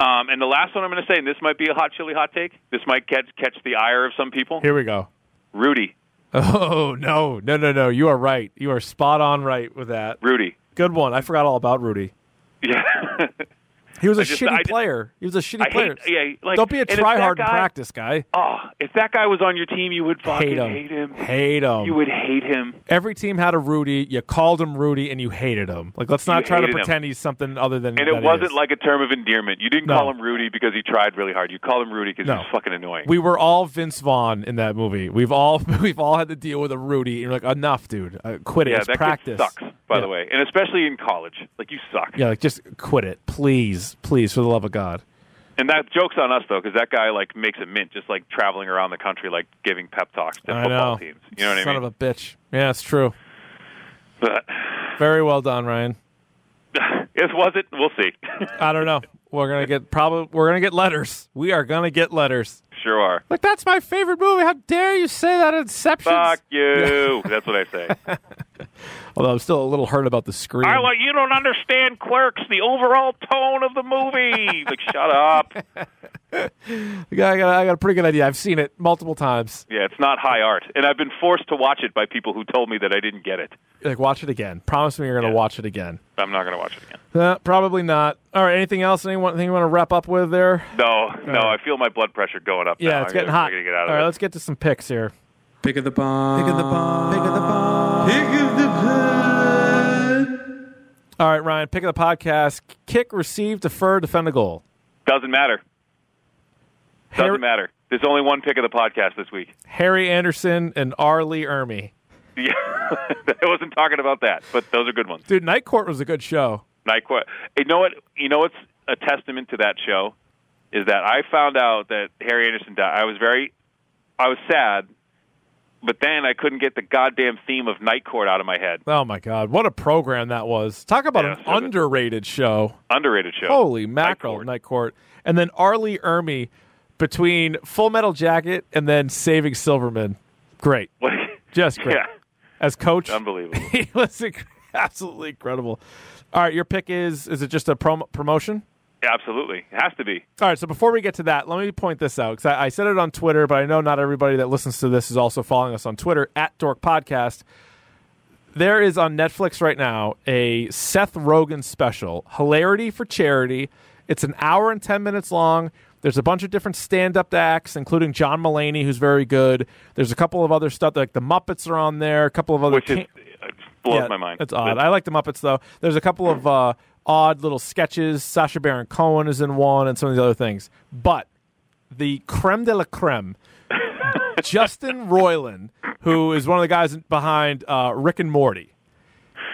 Um, and the last one I'm going to say, and this might be a hot chili hot take. This might catch catch the ire of some people. here we go. Rudy, [laughs] Oh no, no, no, no! You are right. You are spot on right with that. Rudy. Good one. I forgot all about Rudy. Yeah. [laughs] He was a just- shitty I player. He was a shitty I player. hate. Yeah, like Don't be a tryhard in practice, guy. Oh, if that guy was on your team, you would fucking Hate him. hate him. Hate him. You would hate him. Every team had a Rudy. You called him Rudy, and you hated him. Like, let's not You try to hated him. pretend he's something other than. And it wasn't like a term of endearment. You didn't No. call him Rudy because he tried really hard. You called him Rudy because No. he was fucking annoying. we were all Vince Vaughn in that movie. We've all [laughs] we've all had to deal with a Rudy. And you're like, enough, dude. Uh, quit it. yeah, it's that practice. sucks. By Yeah. the way, and especially in college, like you suck. Yeah, like just quit it, please, please, for the love of God. And that joke's on us though, because that guy like makes a mint, just like traveling around the country, like giving pep talks to I football know. teams. You know what Son I mean? Son of a bitch. Yeah, it's true. but Very well done, Ryan. [laughs] it was it. We'll see. [laughs] I don't know. We're gonna get probably we're gonna get letters. We are gonna get letters. sure are. Like that's my favorite movie. How dare you say that? Inception. Fuck you. [laughs] That's what I say. Although I'm still a little hurt about the Scream. I like you don't understand Clerks, the overall tone of the movie. like shut up. [laughs] I got, I got I got a pretty good idea. I've seen it multiple times. Yeah, it's not high art, and I've been forced to watch it by people who told me that I didn't get it. Like watch it again. Promise me you're gonna Yeah. watch it again. I'm not going to watch it again. Uh, probably not. All right. Anything else? Anyone? Anything you want to wrap up with there? No, no, right. I feel my blood pressure going up. Yeah, now. it's I getting gotta, hot. I gotta get out of All right. it. Let's get to some picks here. Pick of the bomb. Pick of the bomb. Pick of the bomb. Pick of the pod. All right, Ryan. Pick of the podcast. Kick, receive, defer, defend a goal. Doesn't matter. Doesn't Harry, matter. There's only one pick of the podcast this week. Harry Anderson and R. Lee Ermey. Yeah, [laughs] I wasn't talking about that, but those are good ones. Dude, Night Court was a good show. Night Court. You know what? You know what's a testament to that show is that I found out that Harry Anderson died. I was very, I was sad, but then I couldn't get the goddamn theme of Night Court out of my head. Oh my God, what a program that was! Talk about Yeah, an so underrated show. Underrated show. Holy mackerel, Court. Night Court, and then R. Lee Ermey between Full Metal Jacket and then Saving Silverman. Great, just [laughs] great. yeah, As coach, unbelievable. [laughs] he was [laughs] absolutely incredible. All right, your pick is is it just a prom- promotion? Absolutely, it has to be. All right, so before we get to that, let me point this out because I, I said it on Twitter, but I know not everybody that listens to this is also following us on Twitter at Dork Podcast. There is on Netflix right now a Seth Rogen special, Hilarity for Charity. It's an hour and 10 minutes long. There's a bunch of different stand up acts, including John Mulaney, who's very good. There's a couple of other stuff, like the Muppets are on there, a couple of other. Which is it blows yeah, my mind. It's odd. But- I like the Muppets though. There's a couple of uh, odd little sketches. Sacha Baron Cohen is in one, and some of the other things. But the creme de la creme, [laughs] Justin Roiland, who is one of the guys behind uh, Rick and Morty,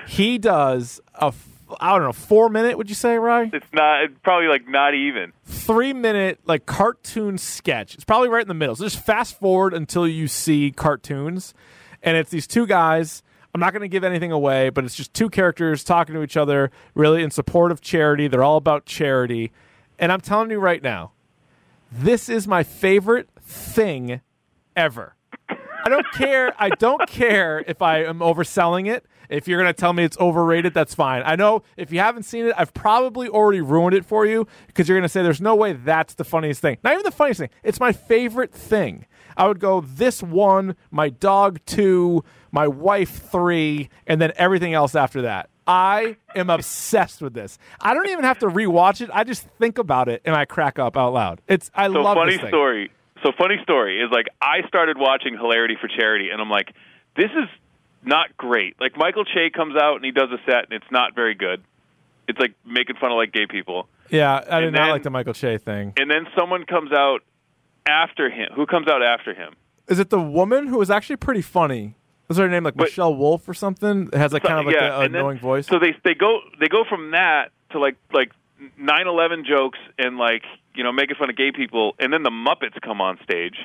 he does a I don't know, four minute. Would you say, Ryan? It's not. It's probably like not even. three minute like cartoon sketch. It's probably right in the middle. So just fast forward until you see cartoons, and it's these two guys. I'm not going to give anything away, but it's just two characters talking to each other, really in support of charity. They're all about charity, and I'm telling you right now, this is my favorite thing ever. I don't care. I don't care if I am overselling it. If you're going to tell me it's overrated, that's fine. I know if you haven't seen it, I've probably already ruined it for you because you're going to say there's no way that's the funniest thing. Not even the funniest thing. It's my favorite thing. I would go this one, my dog two, my wife three, and then everything else after that. I am obsessed with this. I don't even have to rewatch it. I just think about it and I crack up out loud. It's I So love funny this thing. story. So funny story is like I started watching Hilarity for Charity, and I'm like, this is not great. Like Michael Che comes out and he does a set, and it's not very good. It's like making fun of like gay people. Yeah, I did And not then- like the Michael Che thing. And then someone comes out after him. Who comes out after him? Is it the woman who was actually pretty funny? Was her name like But- Michelle Wolf or something? It has like kind of like yeah, an and then- annoying voice. So they they go they go from that to like like 9/11 jokes and like you know making fun of gay people, and then the Muppets come on stage,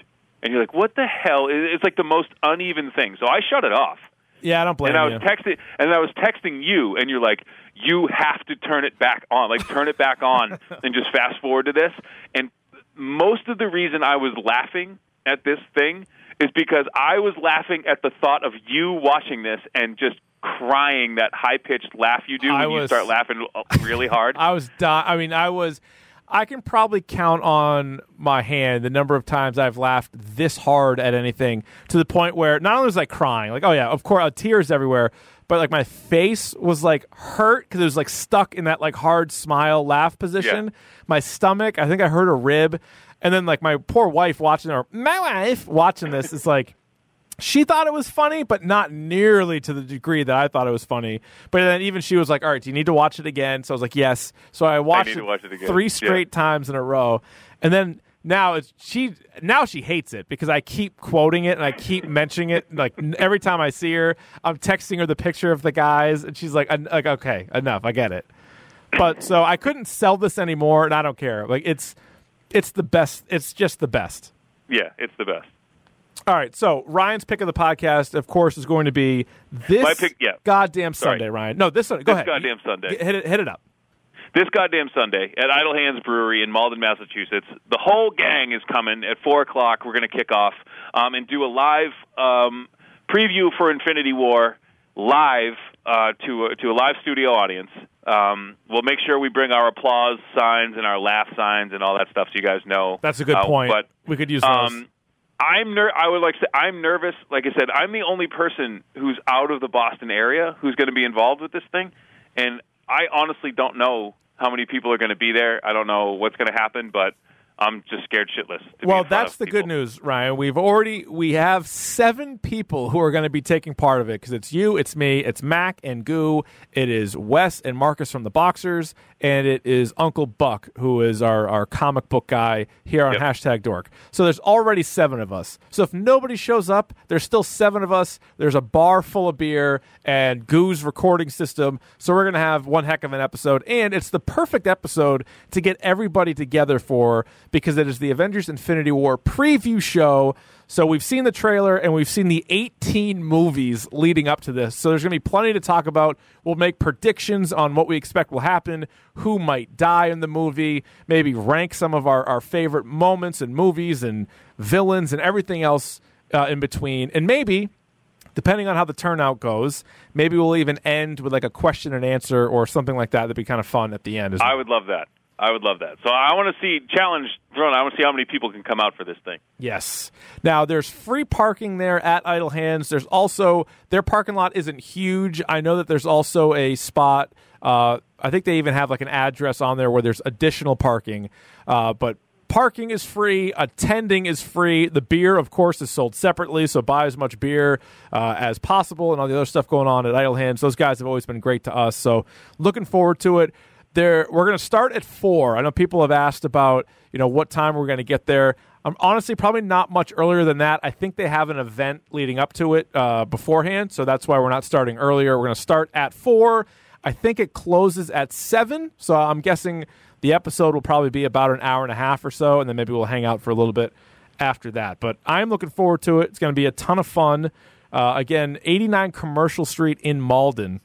and you're like, what the hell? It's like the most uneven thing. So I shut it off. yeah, I don't blame you. and I you. was texting, and I was texting you, and you're like, you have to turn it back on, like turn it back on, [laughs] and just fast forward to this. And most of the reason I was laughing at this thing is because I was laughing at the thought of you watching this and just crying that high pitched laugh you do I when you start laughing really hard. [laughs] I was di- I mean, I was. I can probably count on my hand the number of times I've laughed this hard at anything to the point where not only was I crying, like, oh yeah, of course, uh, tears everywhere, but like my face was like hurt because it was like stuck in that like hard smile laugh position. My stomach, I think I hurt a rib, and then like my poor wife watching or my wife watching this is like she thought it was funny, but not nearly to the degree that I thought it was funny. But then even she was like, "All right, do you need to watch it again?" So I was like, "Yes." So I watched need to watch it again. three Yeah. straight times in a row, and then now it's she now she hates it because I keep quoting it and I keep mentioning it. Like every time I see her, I'm texting her the picture of the guys, and she's like, "Like okay, enough, I get it." But so I couldn't sell this anymore, and I don't care. Like it's it's the best. It's just the best. yeah, it's the best. All right, so Ryan's pick of the podcast, of course, is going to be this pick- yeah. goddamn Sorry. Sunday, Ryan. No, this Sunday. Go This ahead. goddamn Sunday. Hit it, hit it up. This goddamn Sunday at Idle Hands Brewery in Malden, Massachusetts. The whole gang is coming at four o'clock. We're going to kick off um, and do a live um, preview for Infinity War live uh, to a, to a live studio audience. Um, we'll make sure we bring our applause signs and our laugh signs and all that stuff, so you guys know. That's a good Uh, point. But we could use those. um, I'm ner- I would like to say I'm nervous. Like I said, I'm the only person who's out of the Boston area who's going to be involved with this thing, and I honestly don't know how many people are going to be there. I don't know what's going to happen, but I'm just scared shitless. To well, that's the people. good news, Ryan. We've already we have seven people who are going to be taking part of it because it's you, it's me, it's Mac and Goo, it is Wes and Marcus from the Boxers, and it is Uncle Buck who is our our comic book guy here on Yep. hashtag Dork. So there's already seven of us. So if nobody shows up, there's still seven of us. There's a bar full of beer and Goo's recording system. So we're gonna have one heck of an episode, and it's the perfect episode to get everybody together for because it is the Avengers Infinity War preview show. So we've seen the trailer and we've seen the 18 movies leading up to this. So there's going to be plenty to talk about. We'll make predictions on what we expect will happen, who might die in the movie, maybe rank some of our, our favorite moments and movies and villains and everything else uh, in between. And maybe depending on how the turnout goes, maybe we'll even end with like a question and answer or something like that. That'd be kind of fun at the end. Well. I would love that. I would love that. So I want to see challenge thrown. I want to see how many people can come out for this thing. Yes. Now there's free parking there at Idle Hands. There's also their parking lot isn't huge. I know that there's also a spot. Uh, I think they even have like an address on there where there's additional parking. Uh, but parking is free. Attending is free. The beer, of course, is sold separately. So buy as much beer uh, as possible, and all the other stuff going on at Idle Hands. Those guys have always been great to us. So looking forward to it there we're going to start at four i know people have asked about you know what time we're going to get there i'm honestly probably not much earlier than that i think they have an event leading up to it uh, beforehand so that's why we're not starting earlier we're going to start at four I think it closes at 7, so I'm guessing the episode will probably be about an hour and a half or so, and then maybe we'll hang out for a little bit after that. But I'm looking forward to it. It's going to be a ton of fun. Uh, again, 89 Commercial Street in Malden.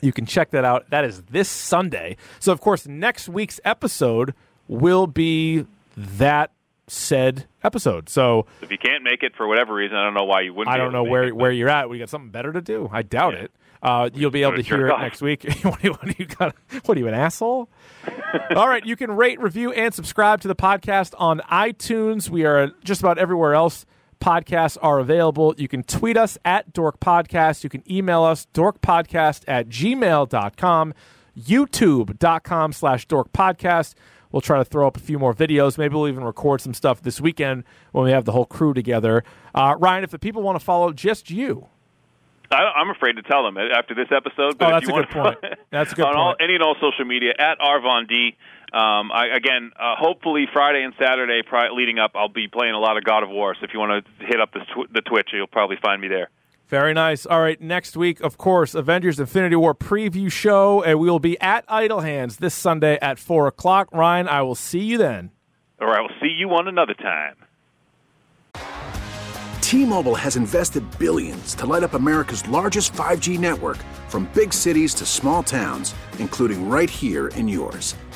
You can check that out. That is this Sunday. So, of course, next week's episode will be that said episode. So, If you can't make it for whatever reason, I don't know why you wouldn't. I don't to know where it, where you're at. We got something better to do. I doubt Yeah. it. Uh, you'll be able Gotta hear it next week. [laughs] what, do you, what do you got? What are you, an asshole? [laughs] All right, you can rate, review, and subscribe to the podcast on iTunes. We are just about everywhere else. Podcasts are available. You can tweet us at Dork Podcast. You can email us, dorkpodcast at gmail.com, youtube.com slash dork podcast. We'll try to throw up a few more videos. Maybe we'll even record some stuff this weekend when we have the whole crew together. Uh, Ryan, if the people want to follow just you, I, I'm afraid to tell them after this episode. But Oh, if that's you a good want, point. [laughs] That's a good on All, point. any and all social media at Arvon D. Um, I, again, uh, hopefully Friday and Saturday pri- leading up, I'll be playing a lot of God of War. So if you want to hit up the, tw- the Twitch, you'll probably find me there. Very nice. All right, next week, of course, Avengers Infinity War preview show, and we will be at Idle Hands this Sunday at 4 o'clock. Ryan, I will see you then. All right, we'll see you on another time. T-Mobile has invested billions to light up America's largest 5G network from big cities to small towns, including right here in yours.